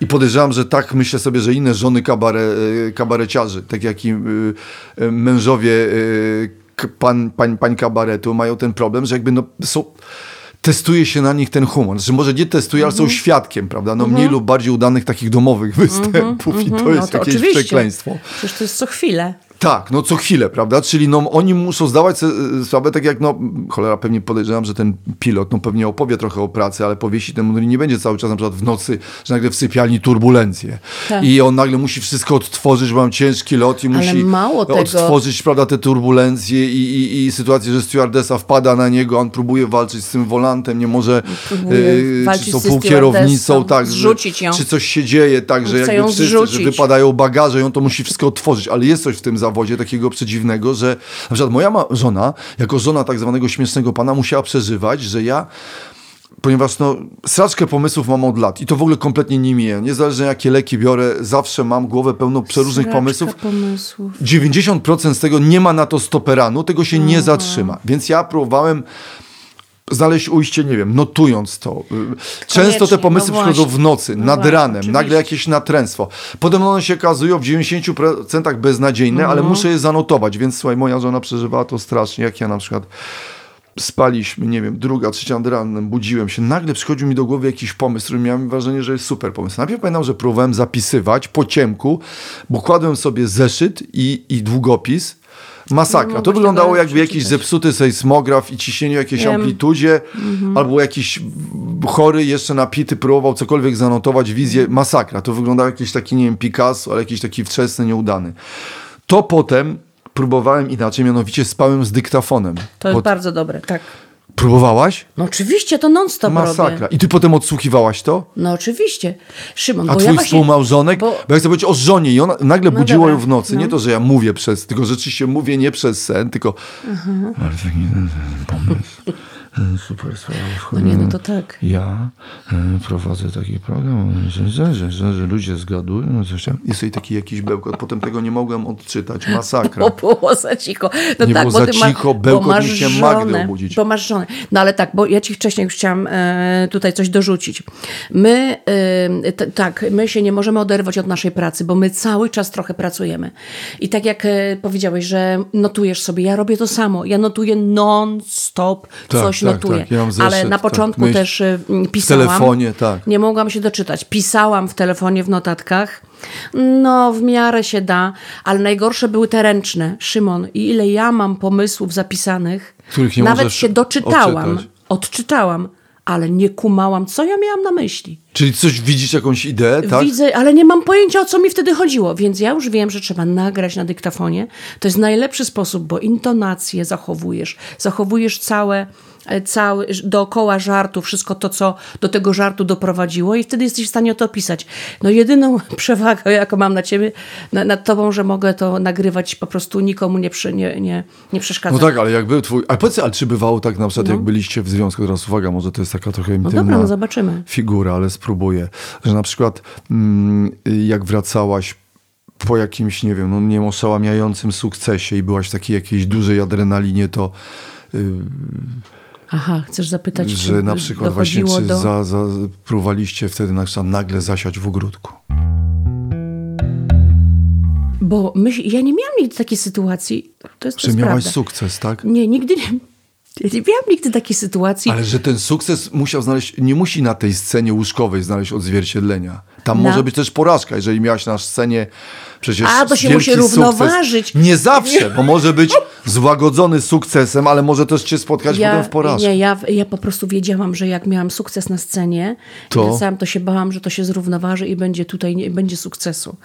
i podejrzewam, że tak myślę sobie, że inne żony kabare, y, kabareciarzy, tak jak i y, y, mężowie y, k- pan, pań, pań kabaretu mają ten problem, że jakby no są testuje się na nich ten humor. Znaczy może nie testuje, ale są Mhm. świadkiem, prawda? No mniej lub bardziej udanych takich domowych występów i to No jest to jakieś oczywiście. przekleństwo. Przecież to jest co chwilę. Tak, no co chwilę, prawda? Czyli no, oni muszą zdawać sobie e, sprawę, tak jak, no, cholera, pewnie podejrzewam, że ten pilot, no pewnie opowie trochę o pracy, ale powiesi ten mundur nie będzie cały czas na przykład w nocy, że nagle w sypialni turbulencje. Tak. I on nagle musi wszystko odtworzyć, bo mam ciężki lot i Ale musi mało tego- odtworzyć, prawda, te turbulencje i, i, i sytuację, że stewardesa wpada na niego, on próbuje walczyć z tym wolantem, nie może, walczyć czy są ze półkierownicą, tak, zrzucić ją. czy coś się dzieje, tak, że jakby wszyscy, że wypadają bagaże i on to musi wszystko otworzyć, ale jest coś w tym zawodzie takiego przedziwnego, że na przykład moja żona, jako żona tak zwanego śmiesznego pana, musiała przeżywać, że ja ponieważ no, sraczkę pomysłów mam od lat i to w ogóle kompletnie nie mija. Niezależnie jakie leki biorę, zawsze mam głowę pełną przeróżnych Sraczka pomysłów. pomysłów. 90% z tego nie ma na to stoperanu, tego się nie zatrzyma. Więc ja próbowałem znaleźć ujście, nie wiem, notując to. Często te Koniecznie, pomysły no przychodzą w nocy, No nad właśnie, ranem, oczywiście. nagle jakieś natręstwo. Potem one się okazują w 90% beznadziejne, ale Mhm. muszę je zanotować, więc słuchaj, moja żona przeżywała to strasznie, jak ja na przykład spaliśmy, nie wiem, druga, trzecia nad ranem, budziłem się, nagle przychodził mi do głowy jakiś pomysł, który miałem wrażenie, że jest super pomysł. Najpierw pamiętam, że próbowałem zapisywać po ciemku, bo kładłem sobie zeszyt i, i długopis, Masakra. No, to wyglądało jakby jakiś zepsuty sejsmograf i ciśnienie w jakiejś Wiem. amplitudzie, Mhm. albo jakiś chory jeszcze napity próbował cokolwiek zanotować, wizję. Mhm. Masakra. To wyglądało jakiś taki, nie wiem, Picasso, ale jakiś taki wczesny, nieudany. To potem próbowałem inaczej, mianowicie spałem z dyktafonem. To jest Pod- bardzo dobre, tak. Próbowałaś? No oczywiście, to non-stop Masakra. robię. I ty potem odsłuchiwałaś to? No oczywiście. Szymon, A bo twój ja właśnie... współmałżonek, bo... bo- ja chcę powiedzieć o żonie i ona nagle No budziło dobra, ją w nocy. no. Nie to, że ja mówię przez, tylko rzeczywiście mówię nie przez sen, tylko taki e, pomysł, super sprawa. No nie, no to tak. Ja e, prowadzę taki program, że, że, że, że, że ludzie zgadują, no coś tam. Jest tutaj taki jakiś bełkot, potem tego nie mogłem odczytać, masakra. Bo było za cicho. No Nie tak, było bo za ty ma- cicho, bo bełkot mi się Magdę żonę, obudzić. Bo masz żonę. No ale tak, bo ja ci wcześniej już chciałam e, tutaj coś dorzucić. My, e, t, tak, my się nie możemy oderwać od naszej pracy, bo my cały czas trochę pracujemy. I tak jak e, powiedziałeś, że notujesz sobie, ja robię to samo. Ja notuję non-stop, Tak, coś tak, notuję. tak. Ja mam ale zeszyt, na tak, początku myśl. też e, pisałam. telefonie, tak. Nie mogłam się doczytać. Pisałam w telefonie, w notatkach. No, w miarę się da, ale najgorsze były te ręczne. Szymon, i ile ja mam pomysłów zapisanych, Których nie nawet się doczytałam, odczytać. odczytałam, ale nie kumałam, co ja miałam na myśli. Czyli coś widzisz, jakąś ideę, tak? Widzę, ale nie mam pojęcia, o co mi wtedy chodziło, więc ja już wiem, że trzeba nagrać na dyktafonie. To jest najlepszy sposób, bo intonację zachowujesz, zachowujesz całe, cały, dookoła żartu, wszystko to, co do tego żartu doprowadziło i wtedy jesteś w stanie to opisać. No jedyną przewagę, jaką mam na ciebie, na, nad tobą, że mogę to nagrywać po prostu nikomu nie, przy, nie, nie, nie przeszkadza. No tak, ale jak był twój... Ale powiedz, ale czy bywało tak na przykład, jak byliście w związku, teraz uwaga, może to jest taka trochę intymna dobra, no zobaczymy. figura, ale spróbuję, że na przykład mm, jak wracałaś po jakimś, nie wiem, no nie wiem, oszałamiającym sukcesie i byłaś w takiej jakiejś dużej adrenalinie, to y, Aha, chcesz zapytać, że czy na przykład właśnie czy do... za, za, próbowaliście wtedy na przykład nagle zasiać w ogródku. Bo myśl, ja nie miałam nigdy takiej sytuacji. To jest, to Czy jest miałaś prawda. sukces, tak? Nie, nigdy nie. Ja nie miałam nigdy takiej sytuacji. Ale że ten sukces musiał znaleźć, nie musi na tej scenie łóżkowej znaleźć odzwierciedlenia. Tam Na- może być też porażka, jeżeli miałaś na scenie przecież A, to się musi równoważyć. Nie zawsze, bo może być złagodzony sukcesem, ale może też cię spotkać potem w porażce. nie, ja, ja po prostu wiedziałam, że jak miałam sukces na scenie, To? to wracałam, to się bałam, że to się zrównoważy i będzie tutaj, nie będzie sukcesu.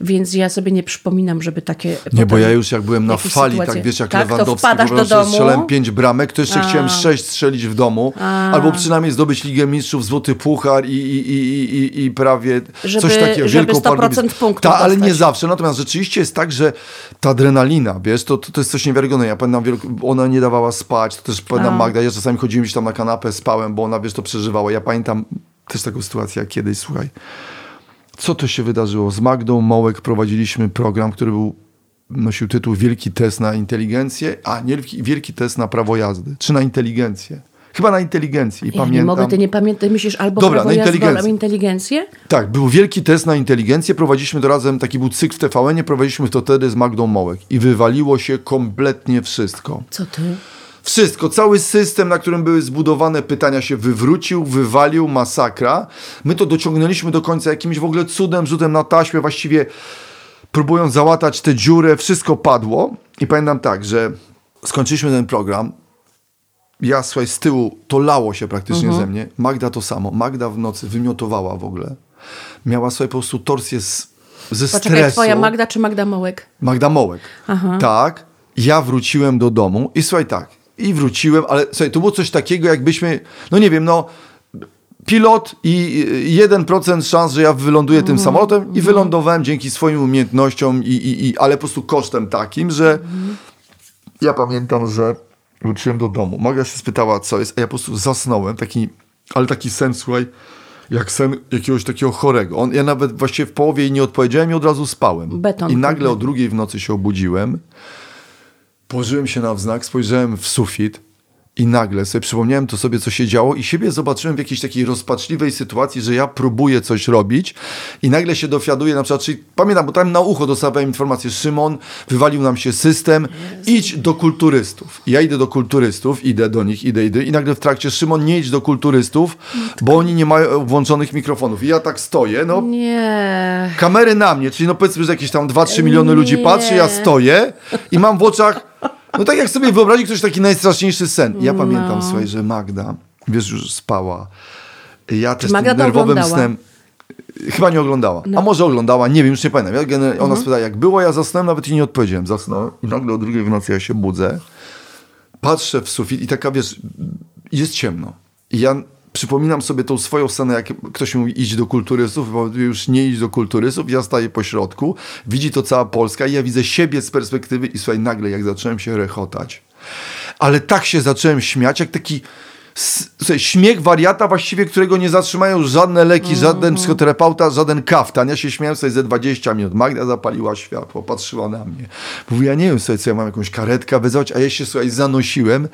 Więc ja sobie nie przypominam, żeby takie... Nie, bo ja już jak byłem na fali, sytuacje- tak wiesz, jak tak, to Lewandowski, po do domu. strzelałem pięć bramek, to jeszcze A. chciałem sześć strzelić w domu, albo przynajmniej zdobyć Ligę Mistrzów, Złoty Puchar i, i, i, i, i prawie Żeby- coś takiego. żeby wielką 100% partyę. punktów Ta, ale nie dostać. Zawsze. Natomiast rzeczywiście jest tak, że ta adrenalina, wiesz, to, to, to jest coś niewiarygodnego. Ja pamiętam, ona nie dawała spać, to też pamiętam A. Magda, ja czasami chodziłem gdzieś tam na kanapę, spałem, bo ona, wiesz, to przeżywała. Ja pamiętam też taką sytuację jak kiedyś, słuchaj. Co to się wydarzyło? Z Magdą Mołek prowadziliśmy program, który był, nosił tytuł Wielki test na inteligencję, a nie wielki test na prawo jazdy, czy na inteligencję. Chyba na inteligencję. I Ja pamiętam, nie mogę, ty nie pamiętasz, myślisz albo Dobra, prawo na inteligencję. inteligencję? Tak, był wielki test na inteligencję. Prowadziliśmy to razem, taki był cykl w TVN-ie, prowadziliśmy to wtedy z Magdą Mołek. I wywaliło się kompletnie wszystko. Co ty? Wszystko, cały system, na którym były zbudowane pytania się wywrócił, wywalił, masakra. My to dociągnęliśmy do końca jakimś w ogóle cudem, rzutem na taśmę, właściwie próbując załatać tę dziurę, wszystko padło. I pamiętam tak, że skończyliśmy ten program, ja słuchaj, z tyłu to lało się praktycznie ze mnie. Magda to samo. Magda w nocy wymiotowała w ogóle. Miała sobie po prostu torsję z, ze Poczekaj, stresu. twoja Magda czy Magda Mołek? Magda Mołek. Tak. Ja wróciłem do domu i słuchaj tak. I wróciłem, ale słuchaj, to było coś takiego, jakbyśmy, no nie wiem, no pilot i y, 1% szans, że ja wyląduję tym samolotem i wylądowałem dzięki swoim umiejętnościom, i, i, i, ale po prostu kosztem takim, że ja pamiętam, że wróciłem do domu. Magda się spytała, co jest, a ja po prostu zasnąłem, taki, ale taki sen, słuchaj, jak sen jakiegoś takiego chorego. On, ja nawet właściwie w połowie jej nie odpowiedziałem i od razu spałem. Beton I nagle o drugiej w nocy się obudziłem, położyłem się na wznak, spojrzałem w sufit i nagle sobie przypomniałem to sobie, co się działo i siebie zobaczyłem w jakiejś takiej rozpaczliwej sytuacji, że ja próbuję coś robić i nagle się dowiaduję, na przykład, czyli pamiętam, bo tam na ucho dostawałem informację, Szymon, wywalił nam się system, idź do kulturystów. I ja idę do kulturystów, idę do nich, idę, idę i nagle w trakcie, Szymon, nie idź do kulturystów, bo oni nie mają włączonych mikrofonów. I ja tak stoję, no Nie. kamery na mnie, czyli no powiedzmy, że jakieś tam 2-3 miliony ludzi Nie. patrzy, ja stoję i mam w oczach, no tak jak sobie wyobrazić ktoś taki najstraszniejszy sen. Ja No. pamiętam, słuchaj, że Magda, wiesz, już spała. Ja też Magda tym nerwowym oglądała? No. snem, chyba nie oglądała, a może oglądała, nie wiem, już nie pamiętam. Ja gener- Mhm. ona spytała, jak było, ja zasnąłem, nawet i nie odpowiedziałem. Zasnąłem i nagle o drugiej w nocy ja się budzę, patrzę w sufit i taka, wiesz, jest ciemno. I ja przypominam sobie tą swoją scenę, jak ktoś mówi idź do kulturystów, bo już nie idź do kulturystów, ja staję po środku, widzi to cała Polska i ja widzę siebie z perspektywy i słuchaj, nagle jak zacząłem się rechotać, ale tak się zacząłem śmiać, jak taki słuchaj, śmiech wariata właściwie, którego nie zatrzymają żadne leki, żaden psychoterapeuta, żaden kaftan. Ja się śmiałem sobie ze 20 minut. Magda zapaliła światło, patrzyła na mnie. Mówi, ja nie wiem sobie, co ja mam jakąś karetkę wezwać, a ja się, słuchaj, zanosiłem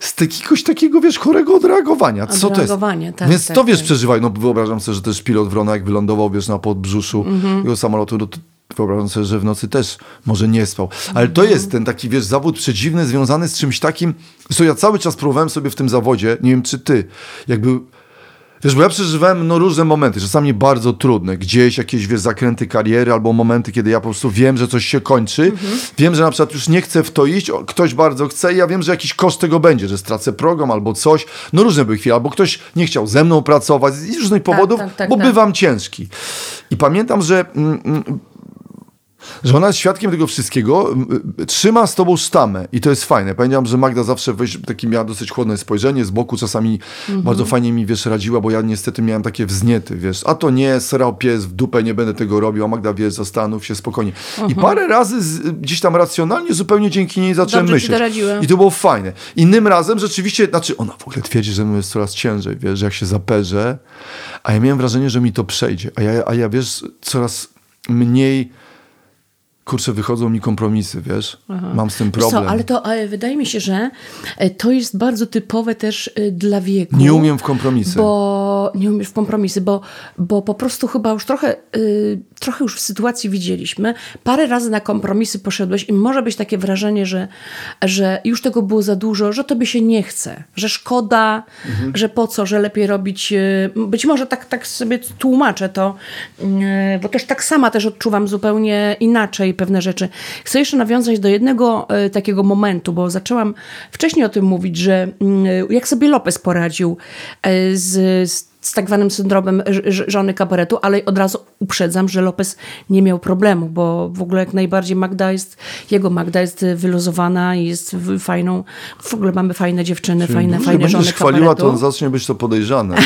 z jakiegoś takiego, wiesz, chorego odreagowania. Co to jest? Tak, Więc tak, to, wiesz, tak. przeżywaj. No wyobrażam sobie, że też pilot Wrona, jak wylądował, wiesz, na podbrzuszu Mhm. jego samolotu, no to wyobrażam sobie, że w nocy też może nie spał. Ale to Mhm. jest ten taki, wiesz, zawód przedziwny związany z czymś takim, co ja cały czas próbowałem sobie w tym zawodzie, nie wiem czy ty, jakby Wiesz, bo ja przeżywałem no, różne momenty, czasami bardzo trudne, gdzieś jakieś wiesz, zakręty kariery albo momenty, kiedy ja po prostu wiem, że coś się kończy, Mhm. wiem, że na przykład już nie chcę w to iść, ktoś bardzo chce i ja wiem, że jakiś koszt tego będzie, że stracę program albo coś, no różne były chwile, albo ktoś nie chciał ze mną pracować z różnych powodów, tak, tak, bo tak. bywam ciężki. I pamiętam, że... Mm, mm, że ona jest świadkiem tego wszystkiego, trzyma z tobą sztamę i to jest fajne. Pamiętam, że Magda zawsze weź, taki miała dosyć chłodne spojrzenie z boku, czasami bardzo fajnie mi, wiesz, radziła, bo ja niestety miałem takie wzniety, wiesz, a to nie, srał pies, w dupę nie będę tego robił, a Magda, wiesz, zastanów się spokojnie. I parę razy z, gdzieś tam racjonalnie zupełnie dzięki niej zacząłem Dobrze myśleć. I to było fajne. Innym razem rzeczywiście, znaczy ona w ogóle twierdzi, że mi jest coraz ciężej, wiesz, że jak się zaperzę, a ja miałem wrażenie, że mi to przejdzie, a ja, a ja wiesz, coraz mniej kurczę, wychodzą mi kompromisy, wiesz? Mam z tym Wiesz co, problem. ale to ale wydaje mi się, że e, to jest bardzo typowe też e, dla wieku. Nie umiem w kompromisy. Bo nie umiesz w kompromisy, bo, bo po prostu chyba już trochę, y, trochę już w sytuacji widzieliśmy. Parę razy na kompromisy poszedłeś i może być takie wrażenie, że, że już tego było za dużo, że tobie się nie chce, że szkoda, Mhm. że po co, że lepiej robić. y, Być może tak, tak sobie tłumaczę to, y, bo też tak sama też odczuwam zupełnie inaczej pewne rzeczy. Chcę jeszcze nawiązać do jednego y, takiego momentu, bo zaczęłam wcześniej o tym mówić, że y, jak sobie Lopez poradził y, z, z z tak zwanym syndromem żony kabaretu, ale od razu uprzedzam, że Lopez nie miał problemu, bo w ogóle jak najbardziej Magda jest, jego Magda jest wyluzowana i jest fajną, w ogóle mamy fajne dziewczyny, fajne, Jeżeli fajne żony będziesz chwaliła, kabaretu. to zacznie być to podejrzane.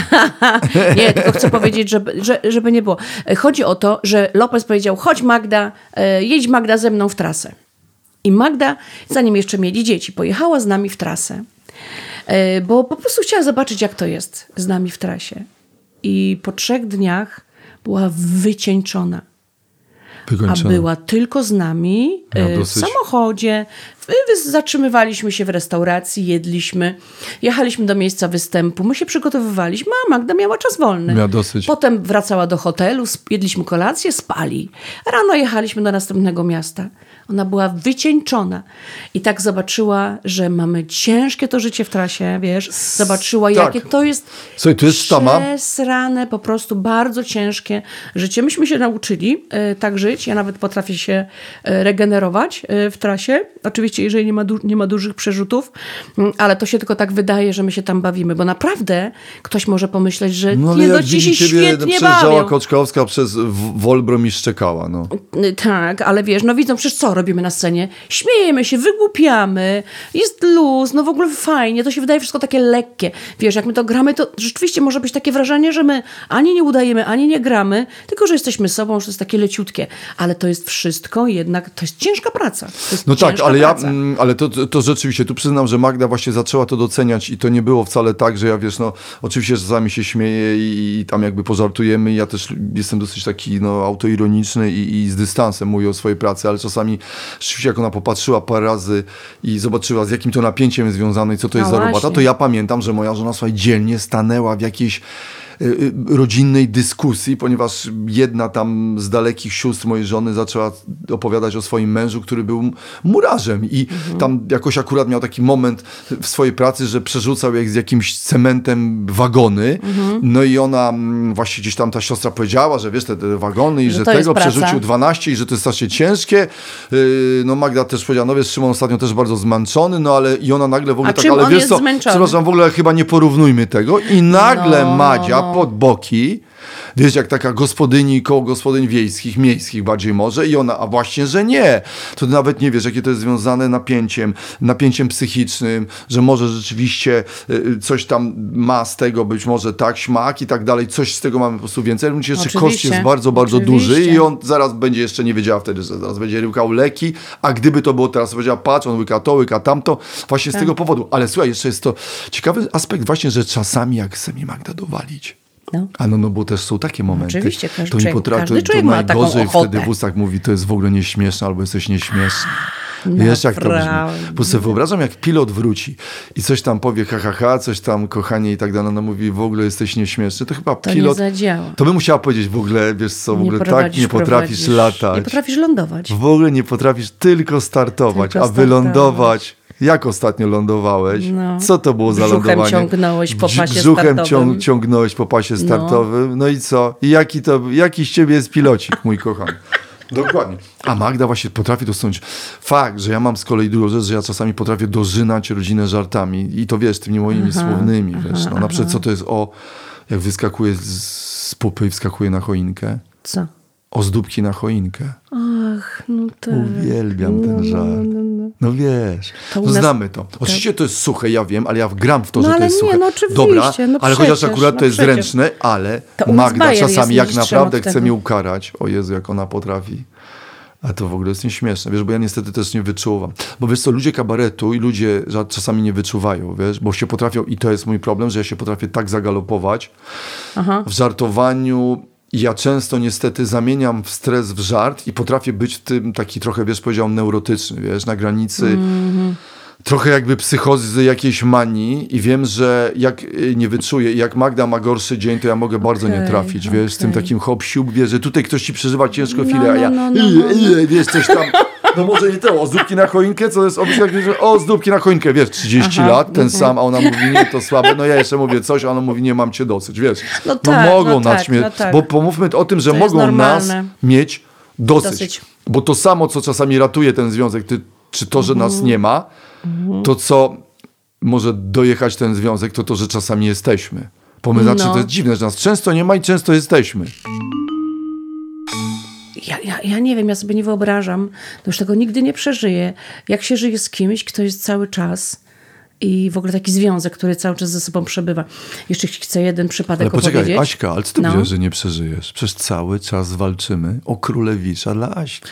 Nie, tylko chcę powiedzieć, żeby, że, żeby nie było. Chodzi o to, że Lopez powiedział, chodź Magda, e, jedź Magda ze mną w trasę. I Magda, zanim jeszcze mieli dzieci, pojechała z nami w trasę, bo po prostu chciała zobaczyć, jak to jest z nami w trasie. i po trzech dniach była wycieńczona. A Wykończona. była tylko z nami e, w samochodzie. Zatrzymywaliśmy się w restauracji, jedliśmy, jechaliśmy do miejsca występu. My się przygotowywaliśmy, a Magda miała czas wolny. Miała dosyć. Potem wracała do hotelu, jedliśmy kolację, spali. Rano jechaliśmy do następnego miasta. Ona była wycieńczona i tak zobaczyła, że mamy ciężkie to życie w trasie, wiesz. Zobaczyła, tak. jakie to jest Słuchaj, tu jest sztama. przesrane, po prostu bardzo ciężkie życie. Myśmy się nauczyli e, tak żyć. Ja nawet potrafię się e, regenerować e, w trasie. Oczywiście, jeżeli nie ma, nie ma dużych przerzutów, ale to się tylko tak wydaje, że my się tam bawimy, bo naprawdę ktoś może pomyśleć, że No nie, jak ci się świetnie bawią. Koczkowska przez Wolbrom i szczekała, no. Tak, ale wiesz, no widzą, przecież co robimy na scenie? Śmiejemy się, wygłupiamy, jest luz, no w ogóle fajnie, to się wydaje wszystko takie lekkie. Wiesz, jak my to gramy, to rzeczywiście może być takie wrażenie, że my ani nie udajemy, ani nie gramy, tylko że jesteśmy sobą, że to jest takie leciutkie. Ale to jest wszystko jednak, to jest ciężka praca. Jest No tak, ale ja, praca. mm, ale to, to, to rzeczywiście, tu przyznam, że Magda właśnie zaczęła to doceniać i to nie było wcale tak, że ja wiesz, no oczywiście czasami się śmieję i, i tam jakby pożartujemy, ja też jestem dosyć taki no autoironiczny i, i z dystansem mówię o swojej pracy, ale czasami rzeczywiście jak ona popatrzyła parę razy i zobaczyła z jakim to napięciem jest związane i co to jest No za robota, to ja pamiętam, że moja żona słuchaj, dzielnie stanęła w jakiejś rodzinnej dyskusji, ponieważ jedna tam z dalekich sióstr mojej żony zaczęła opowiadać o swoim mężu, który był murarzem i tam jakoś akurat miał taki moment w swojej pracy, że przerzucał jak z jakimś cementem wagony, no i ona mm, właśnie gdzieś tam ta siostra powiedziała, że wiesz, te, te wagony i Że że, tego przerzucił 12 i że to jest strasznie ciężkie. Yy, No Magda też powiedziała, no wiesz, Szymon ostatnio też bardzo zmęczony, no ale i ona nagle w ogóle A tak, ale wiesz co, zmęczony? przepraszam, w ogóle chyba nie porównujmy tego i nagle No, Madzia no. Pod boki, wiesz, jak taka gospodyni koło gospodyń wiejskich, miejskich bardziej może i ona, a właśnie, że nie. To ty nawet nie wiesz, jakie to jest związane napięciem, napięciem psychicznym, że może rzeczywiście y, coś tam ma z tego być może tak, śmak i tak dalej, coś z tego mamy po prostu więcej. Myślę, że koszt jest bardzo, bardzo duży oczywiście. i on zaraz będzie jeszcze nie wiedziała wtedy, że zaraz będzie rykał leki, a gdyby to było teraz, powiedziała, patrz, on łyka to, łyka tamto, właśnie z Tak. tego powodu. Ale słuchaj, jeszcze jest to ciekawy aspekt właśnie, że czasami jak chce mi Magda dowalić, No. a no, no bo też są takie momenty. Oczywiście, każdy to mi potrafi, każdy to, to najgorzej wtedy w ustach mówi, to jest w ogóle nieśmieszne, albo jesteś nieśmieszny. No, Wiesz, jak to brzmi? Bo sobie wyobrażam, jak pilot wróci i coś tam powie, ha, ha, ha, coś tam, kochanie i tak dalej, no mówi, w ogóle jesteś nieśmieszny, to chyba To pilot... nie zadziała. To by musiała powiedzieć w ogóle, wiesz co, w ogóle tak prowadzisz, nie potrafisz latać. Nie potrafisz lądować. W ogóle nie potrafisz tylko startować, Tylko a wylądować. Jak ostatnio lądowałeś? No. Co to było za Brzuchem lądowanie? ciągnąłeś po pasie Brzuchem startowym. ciągnąłeś po pasie startowym. No, i co? I jaki, to, jaki z ciebie jest pilocik, mój kochany? Dokładnie. A Magda właśnie potrafi dosunąć. Fakt, że ja mam z kolei drugą rzecz, że ja czasami potrafię dożynać rodzinę żartami. I to wiesz, tymi moimi słownymi, wiesz. No, na przykład co to jest o, jak wyskakuje z, z pupy i wskakuje na choinkę. Co? Ozdóbki na choinkę. Ach, no tak. Uwielbiam ten żart. No wiesz, To no nas- znamy to. Oczywiście to jest suche, ja wiem, ale ja gram w to, No że to jest nie, suche. no oczywiście, Dobra, no ale chociaż przecież, akurat no to jest przecież. zręczne, ale Magda czasami jak naprawdę chce mnie ukarać, o Jezu, jak ona potrafi. A to w ogóle jest nieśmieszne, wiesz, bo ja niestety też nie wyczuwam. Bo wiesz co, ludzie kabaretu i ludzie czasami nie wyczuwają, wiesz, bo się potrafią, i to jest mój problem, że ja się potrafię tak zagalopować w żartowaniu. Ja często niestety zamieniam w stres w żart i potrafię być w tym taki trochę, wiesz, powiedziałam, neurotyczny, wiesz, na granicy trochę jakby psychozy jakiejś manii i wiem, że jak y, nie wyczuję jak Magda ma gorszy dzień, to ja mogę bardzo nie Okej, trafić, wiesz, z tym takim hop siup, wiesz, że tutaj ktoś ci przeżywa ciężko chwilę, No, a ja no, no, "Ej, no, no. wiesz, coś tam, no może nie to, ozdóbki na choinkę, co jest obecnie, jak wiesz, o, ozdóbki na choinkę, wiesz, 30 Aha, lat, ten mhm. sam, a ona mówi, nie, to słabe, no ja jeszcze mówię coś, a ona mówi, nie, mam cię dosyć, wiesz, No tak, mogą no tak, naćmieć, no tak. bo pomówmy o tym, że To mogą nas mieć dosyć. Dosyć. Bo to samo, co czasami ratuje ten związek, ty, czy to, że Mhm. nas nie ma, to co może dojechać ten związek, to to, że czasami jesteśmy. Pomysł, znaczy, No. to jest dziwne, że nas często nie ma i często jesteśmy. Ja, ja, ja nie wiem, ja sobie nie wyobrażam, to już tego nigdy nie przeżyję. Jak się żyje z kimś, kto jest cały czas i w ogóle taki związek, który cały czas ze sobą przebywa. Jeszcze chcę jeden przypadek Ale poczekaj, opowiedzieć. Aśka, ale co ty No. no. że nie przeżyjesz? Przecież cały czas walczymy o królewicza dla Aśki.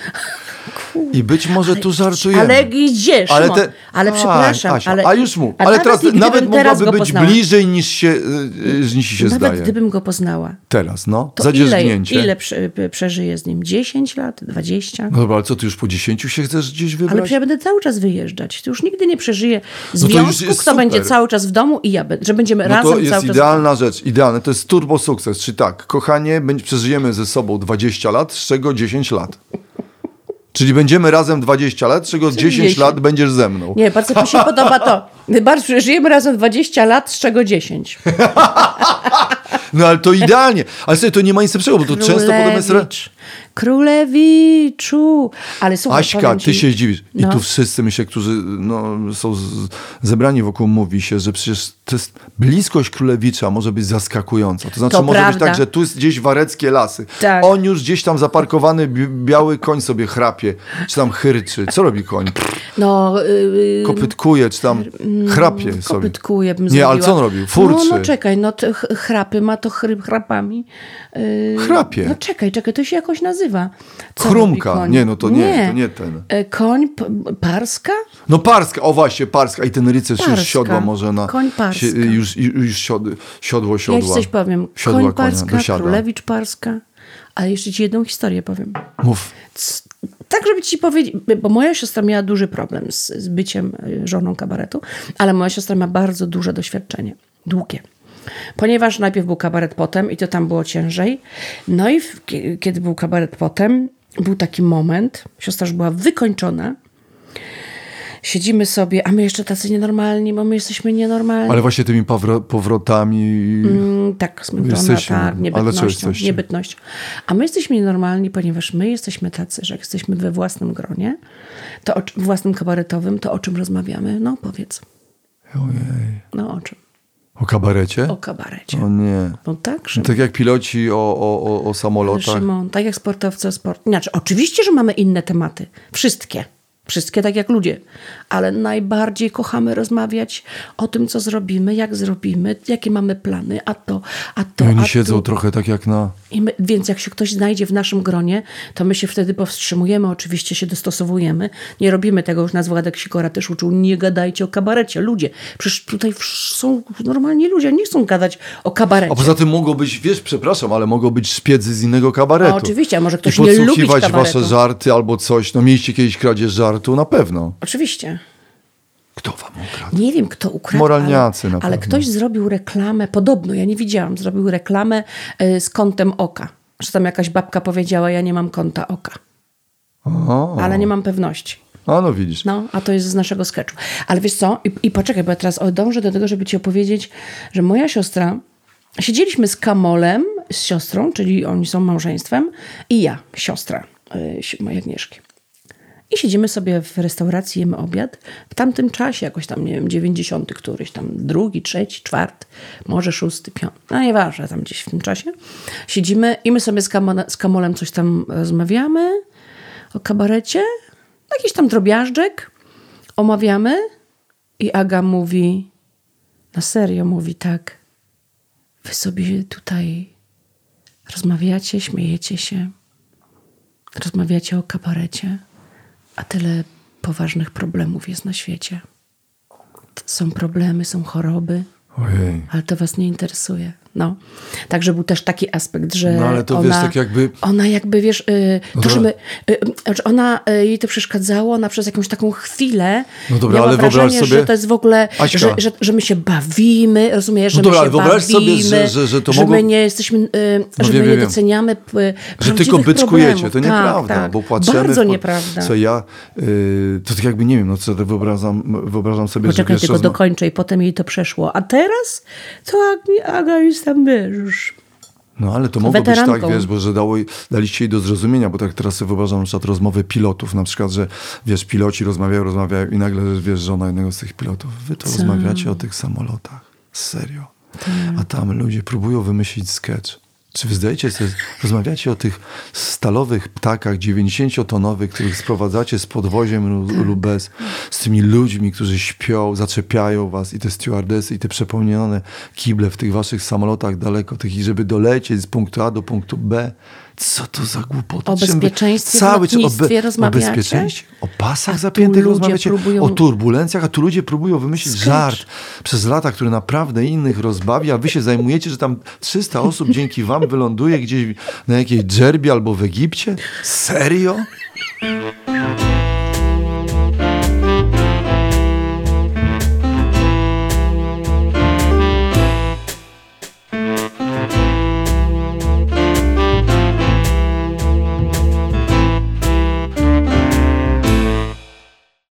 I być może tu żartujemy. Ale gdzież? Ale, Ale, te, ale A, przepraszam. Asia, ale, a już mu. a Ale teraz nawet mogłaby być poznała, bliżej niż się, y, y, niż się Nawet zdaje. gdybym go poznała, Teraz, no. to ile, Zadzierzgnięcie. ile prze, przeżyję z nim? 10 lat? 20? No dobra, ale co, ty już po 10 się chcesz gdzieś Ale wybrać? przecież ja będę cały czas wyjeżdżać. To już nigdy nie przeżyję No to już związku, kto super. będzie cały czas w domu i ja, będę, że będziemy No razem to jest cały czas. idealna rzecz, idealne. To jest turbo sukces. Czy tak, kochanie, będzie- przeżyjemy ze sobą 20 lat, z czego 10 lat. Czyli będziemy razem 20 lat, z czego 10 10. lat będziesz ze mną. Nie, bardzo mi się podoba to. Bardzo żyjemy razem 20 lat, z czego 10. No ale to idealnie. Ale sobie to nie ma nic lepszego, bo to często potem jest... Królewiczu. Ale słuchaj, Aśka, powiem ty ci- się zdziwisz. I No. tu wszyscy, myślę, którzy no, są z, zebrani wokół, mówi się, że przecież to jest, bliskość królewicza może być zaskakująca. To znaczy To może prawda. być tak, że tu jest gdzieś wareckie lasy. Tak. On już gdzieś tam zaparkowany bi- biały koń sobie chrapie, czy tam chryczy. Co robi koń? No, yy, Kopytkuje, czy tam chrapie sobie. kopytkuje bym Nie, zrobiła. ale co on robił? Furczy. No, no czekaj, no chrapy ma to chry, chrapami. Yy, Chrapie. No czekaj, czekaj, to się jakoś nazywa. Co koń? Nie, no to nie, to nie ten. E, Koń parska? No parska, o właśnie, parska. I ten rycerz Parska. już siodła może na... Koń parska. si- już, już siod, siodło Ja siodła. ci coś powiem. Siodła Koń konia, parska, dosiadła. królewicz parska. Ale jeszcze ci jedną historię powiem. Mów. C- Tak, żeby ci powiedzieć, bo moja siostra miała duży problem z, z byciem y, żoną kabaretu, ale moja siostra ma bardzo duże doświadczenie, długie. Ponieważ najpierw był kabaret potem i to tam było ciężej. No i w, kie- kiedy był kabaret potem, był taki moment, siostra już była wykończona. Siedzimy sobie, a my jeszcze tacy nienormalni, bo my jesteśmy nienormalni. Ale właśnie tymi powro- powrotami... Mm, tak, zmęczona, co niebytnością, niebytnością. A my jesteśmy nienormalni, ponieważ my jesteśmy tacy, że jak jesteśmy we własnym gronie, to o, własnym kabaretowym, to o czym rozmawiamy? No powiedz. Ojej. No o czym? O kabarecie? O kabarecie. O nie. No tak, Szymon. tak jak piloci o, o, o, o samolotach. Szymon, tak jak sportowcy o sport. Znaczy, oczywiście, że mamy inne tematy. Wszystkie. Wszystkie tak jak ludzie. Ale najbardziej kochamy rozmawiać o tym, co zrobimy, jak zrobimy, jakie mamy plany, a to, a to, I a oni siedzą tu. trochę tak jak na... I my, więc jak się ktoś znajdzie w naszym gronie, to my się wtedy powstrzymujemy, oczywiście się dostosowujemy. Nie robimy tego, już nas Władek Sikora też uczył, nie gadajcie o kabarecie. Ludzie, przecież tutaj są normalni ludzie, nie chcą gadać o kabarecie. A poza tym mogą być, wiesz, przepraszam, ale mogą być szpiedzy z innego kabaretu. A oczywiście, a może ktoś I nie podsłuchiwać kabaretu. wasze żarty albo coś. No mieliście kiedyś kradzież żartu? Na pewno. Oczywiście. Kto wam ukradł? Nie wiem, kto ukradł. Moralniacy ale, na ale pewno. ktoś zrobił reklamę, podobno, ja nie widziałam, zrobił reklamę y, z kątem oka. Że tam jakaś babka powiedziała, ja nie mam kąta oka. O, Ale nie mam pewności. a no widzisz. No, a to jest z naszego sketchu. Ale wiesz co? I, I poczekaj, bo ja teraz dążę do tego, żeby ci opowiedzieć, że moja siostra, siedzieliśmy z Kamolem, z siostrą, czyli oni są małżeństwem, i ja, siostra y, mojej Agnieszki. I siedzimy sobie w restauracji, jemy obiad. W tamtym czasie, jakoś tam, nie wiem, 90 któryś, tam drugi, trzeci, czwarty, może szósty, piąty. No nieważne, tam gdzieś w tym czasie. Siedzimy i my sobie z, z Kamolem coś tam rozmawiamy o kabarecie. Jakiś tam drobiażdżek. Omawiamy. I Aga mówi, na serio mówi tak, wy sobie tutaj rozmawiacie, śmiejecie się, rozmawiacie o kabarecie, a tyle poważnych problemów jest na świecie. Są problemy, są choroby, Ojej. ale to was nie interesuje. No. Także był też taki aspekt, że No, ale to ona, wiesz, tak jakby- ona jakby, wiesz, y, to, że my, y, y, że ona, y, jej to przeszkadzało, ona przez jakąś taką chwilę No dobra, ale wyobraź wrażenie, sobie- że to jest w ogóle, Aśka. że, że, że my się bawimy, rozumiesz, że No dobra, my się wyobraź sobie, bawimy, że- że- że to że my nie jesteśmy, y, że wiem, my nie wiem. doceniamy p- Że tylko byczkujecie, problemów. to Tak, nieprawda, tak. bo płaczemy... Bardzo po- nieprawda. Co ja, y, to tak jakby, nie wiem, no co tak wyobrażam, wyobrażam sobie, Poczekaj, że wiesz, tylko rozma- dokończę i potem jej to przeszło. A teraz to Aga, Aga tam, wiesz, No ale to mogło być tak, wiesz, bo że dało, daliście jej do zrozumienia, bo tak teraz sobie wyobrażam na przykład rozmowy pilotów, na przykład, że wiesz, piloci rozmawiają, rozmawiają i nagle wiesz, żona jednego z tych pilotów, wy to rozmawiacie o tych samolotach, serio. Tak. A tam ludzie próbują wymyślić sketch. Czy wy zdajecie sobie, rozmawiacie o tych stalowych ptakach 90-tonowych, których sprowadzacie z podwoziem lub bez, z tymi ludźmi, którzy śpią, zaczepiają was i te stewardesy i te przepełnione kible w tych waszych samolotach daleko, tych, i żeby dolecieć z punktu A do punktu B. Co to za głupota? O bezpieczeństwie Cały, w lotnictwie o, be, o bezpieczeństwie, o pasach zapiętych rozmawiacie, próbują... o turbulencjach, a tu ludzie próbują wymyślić Skocz. żart przez lata, który naprawdę innych rozbawi, a wy się zajmujecie, że tam 300 osób dzięki wam wyląduje gdzieś na jakiejś dżerbie albo w Egipcie? Serio?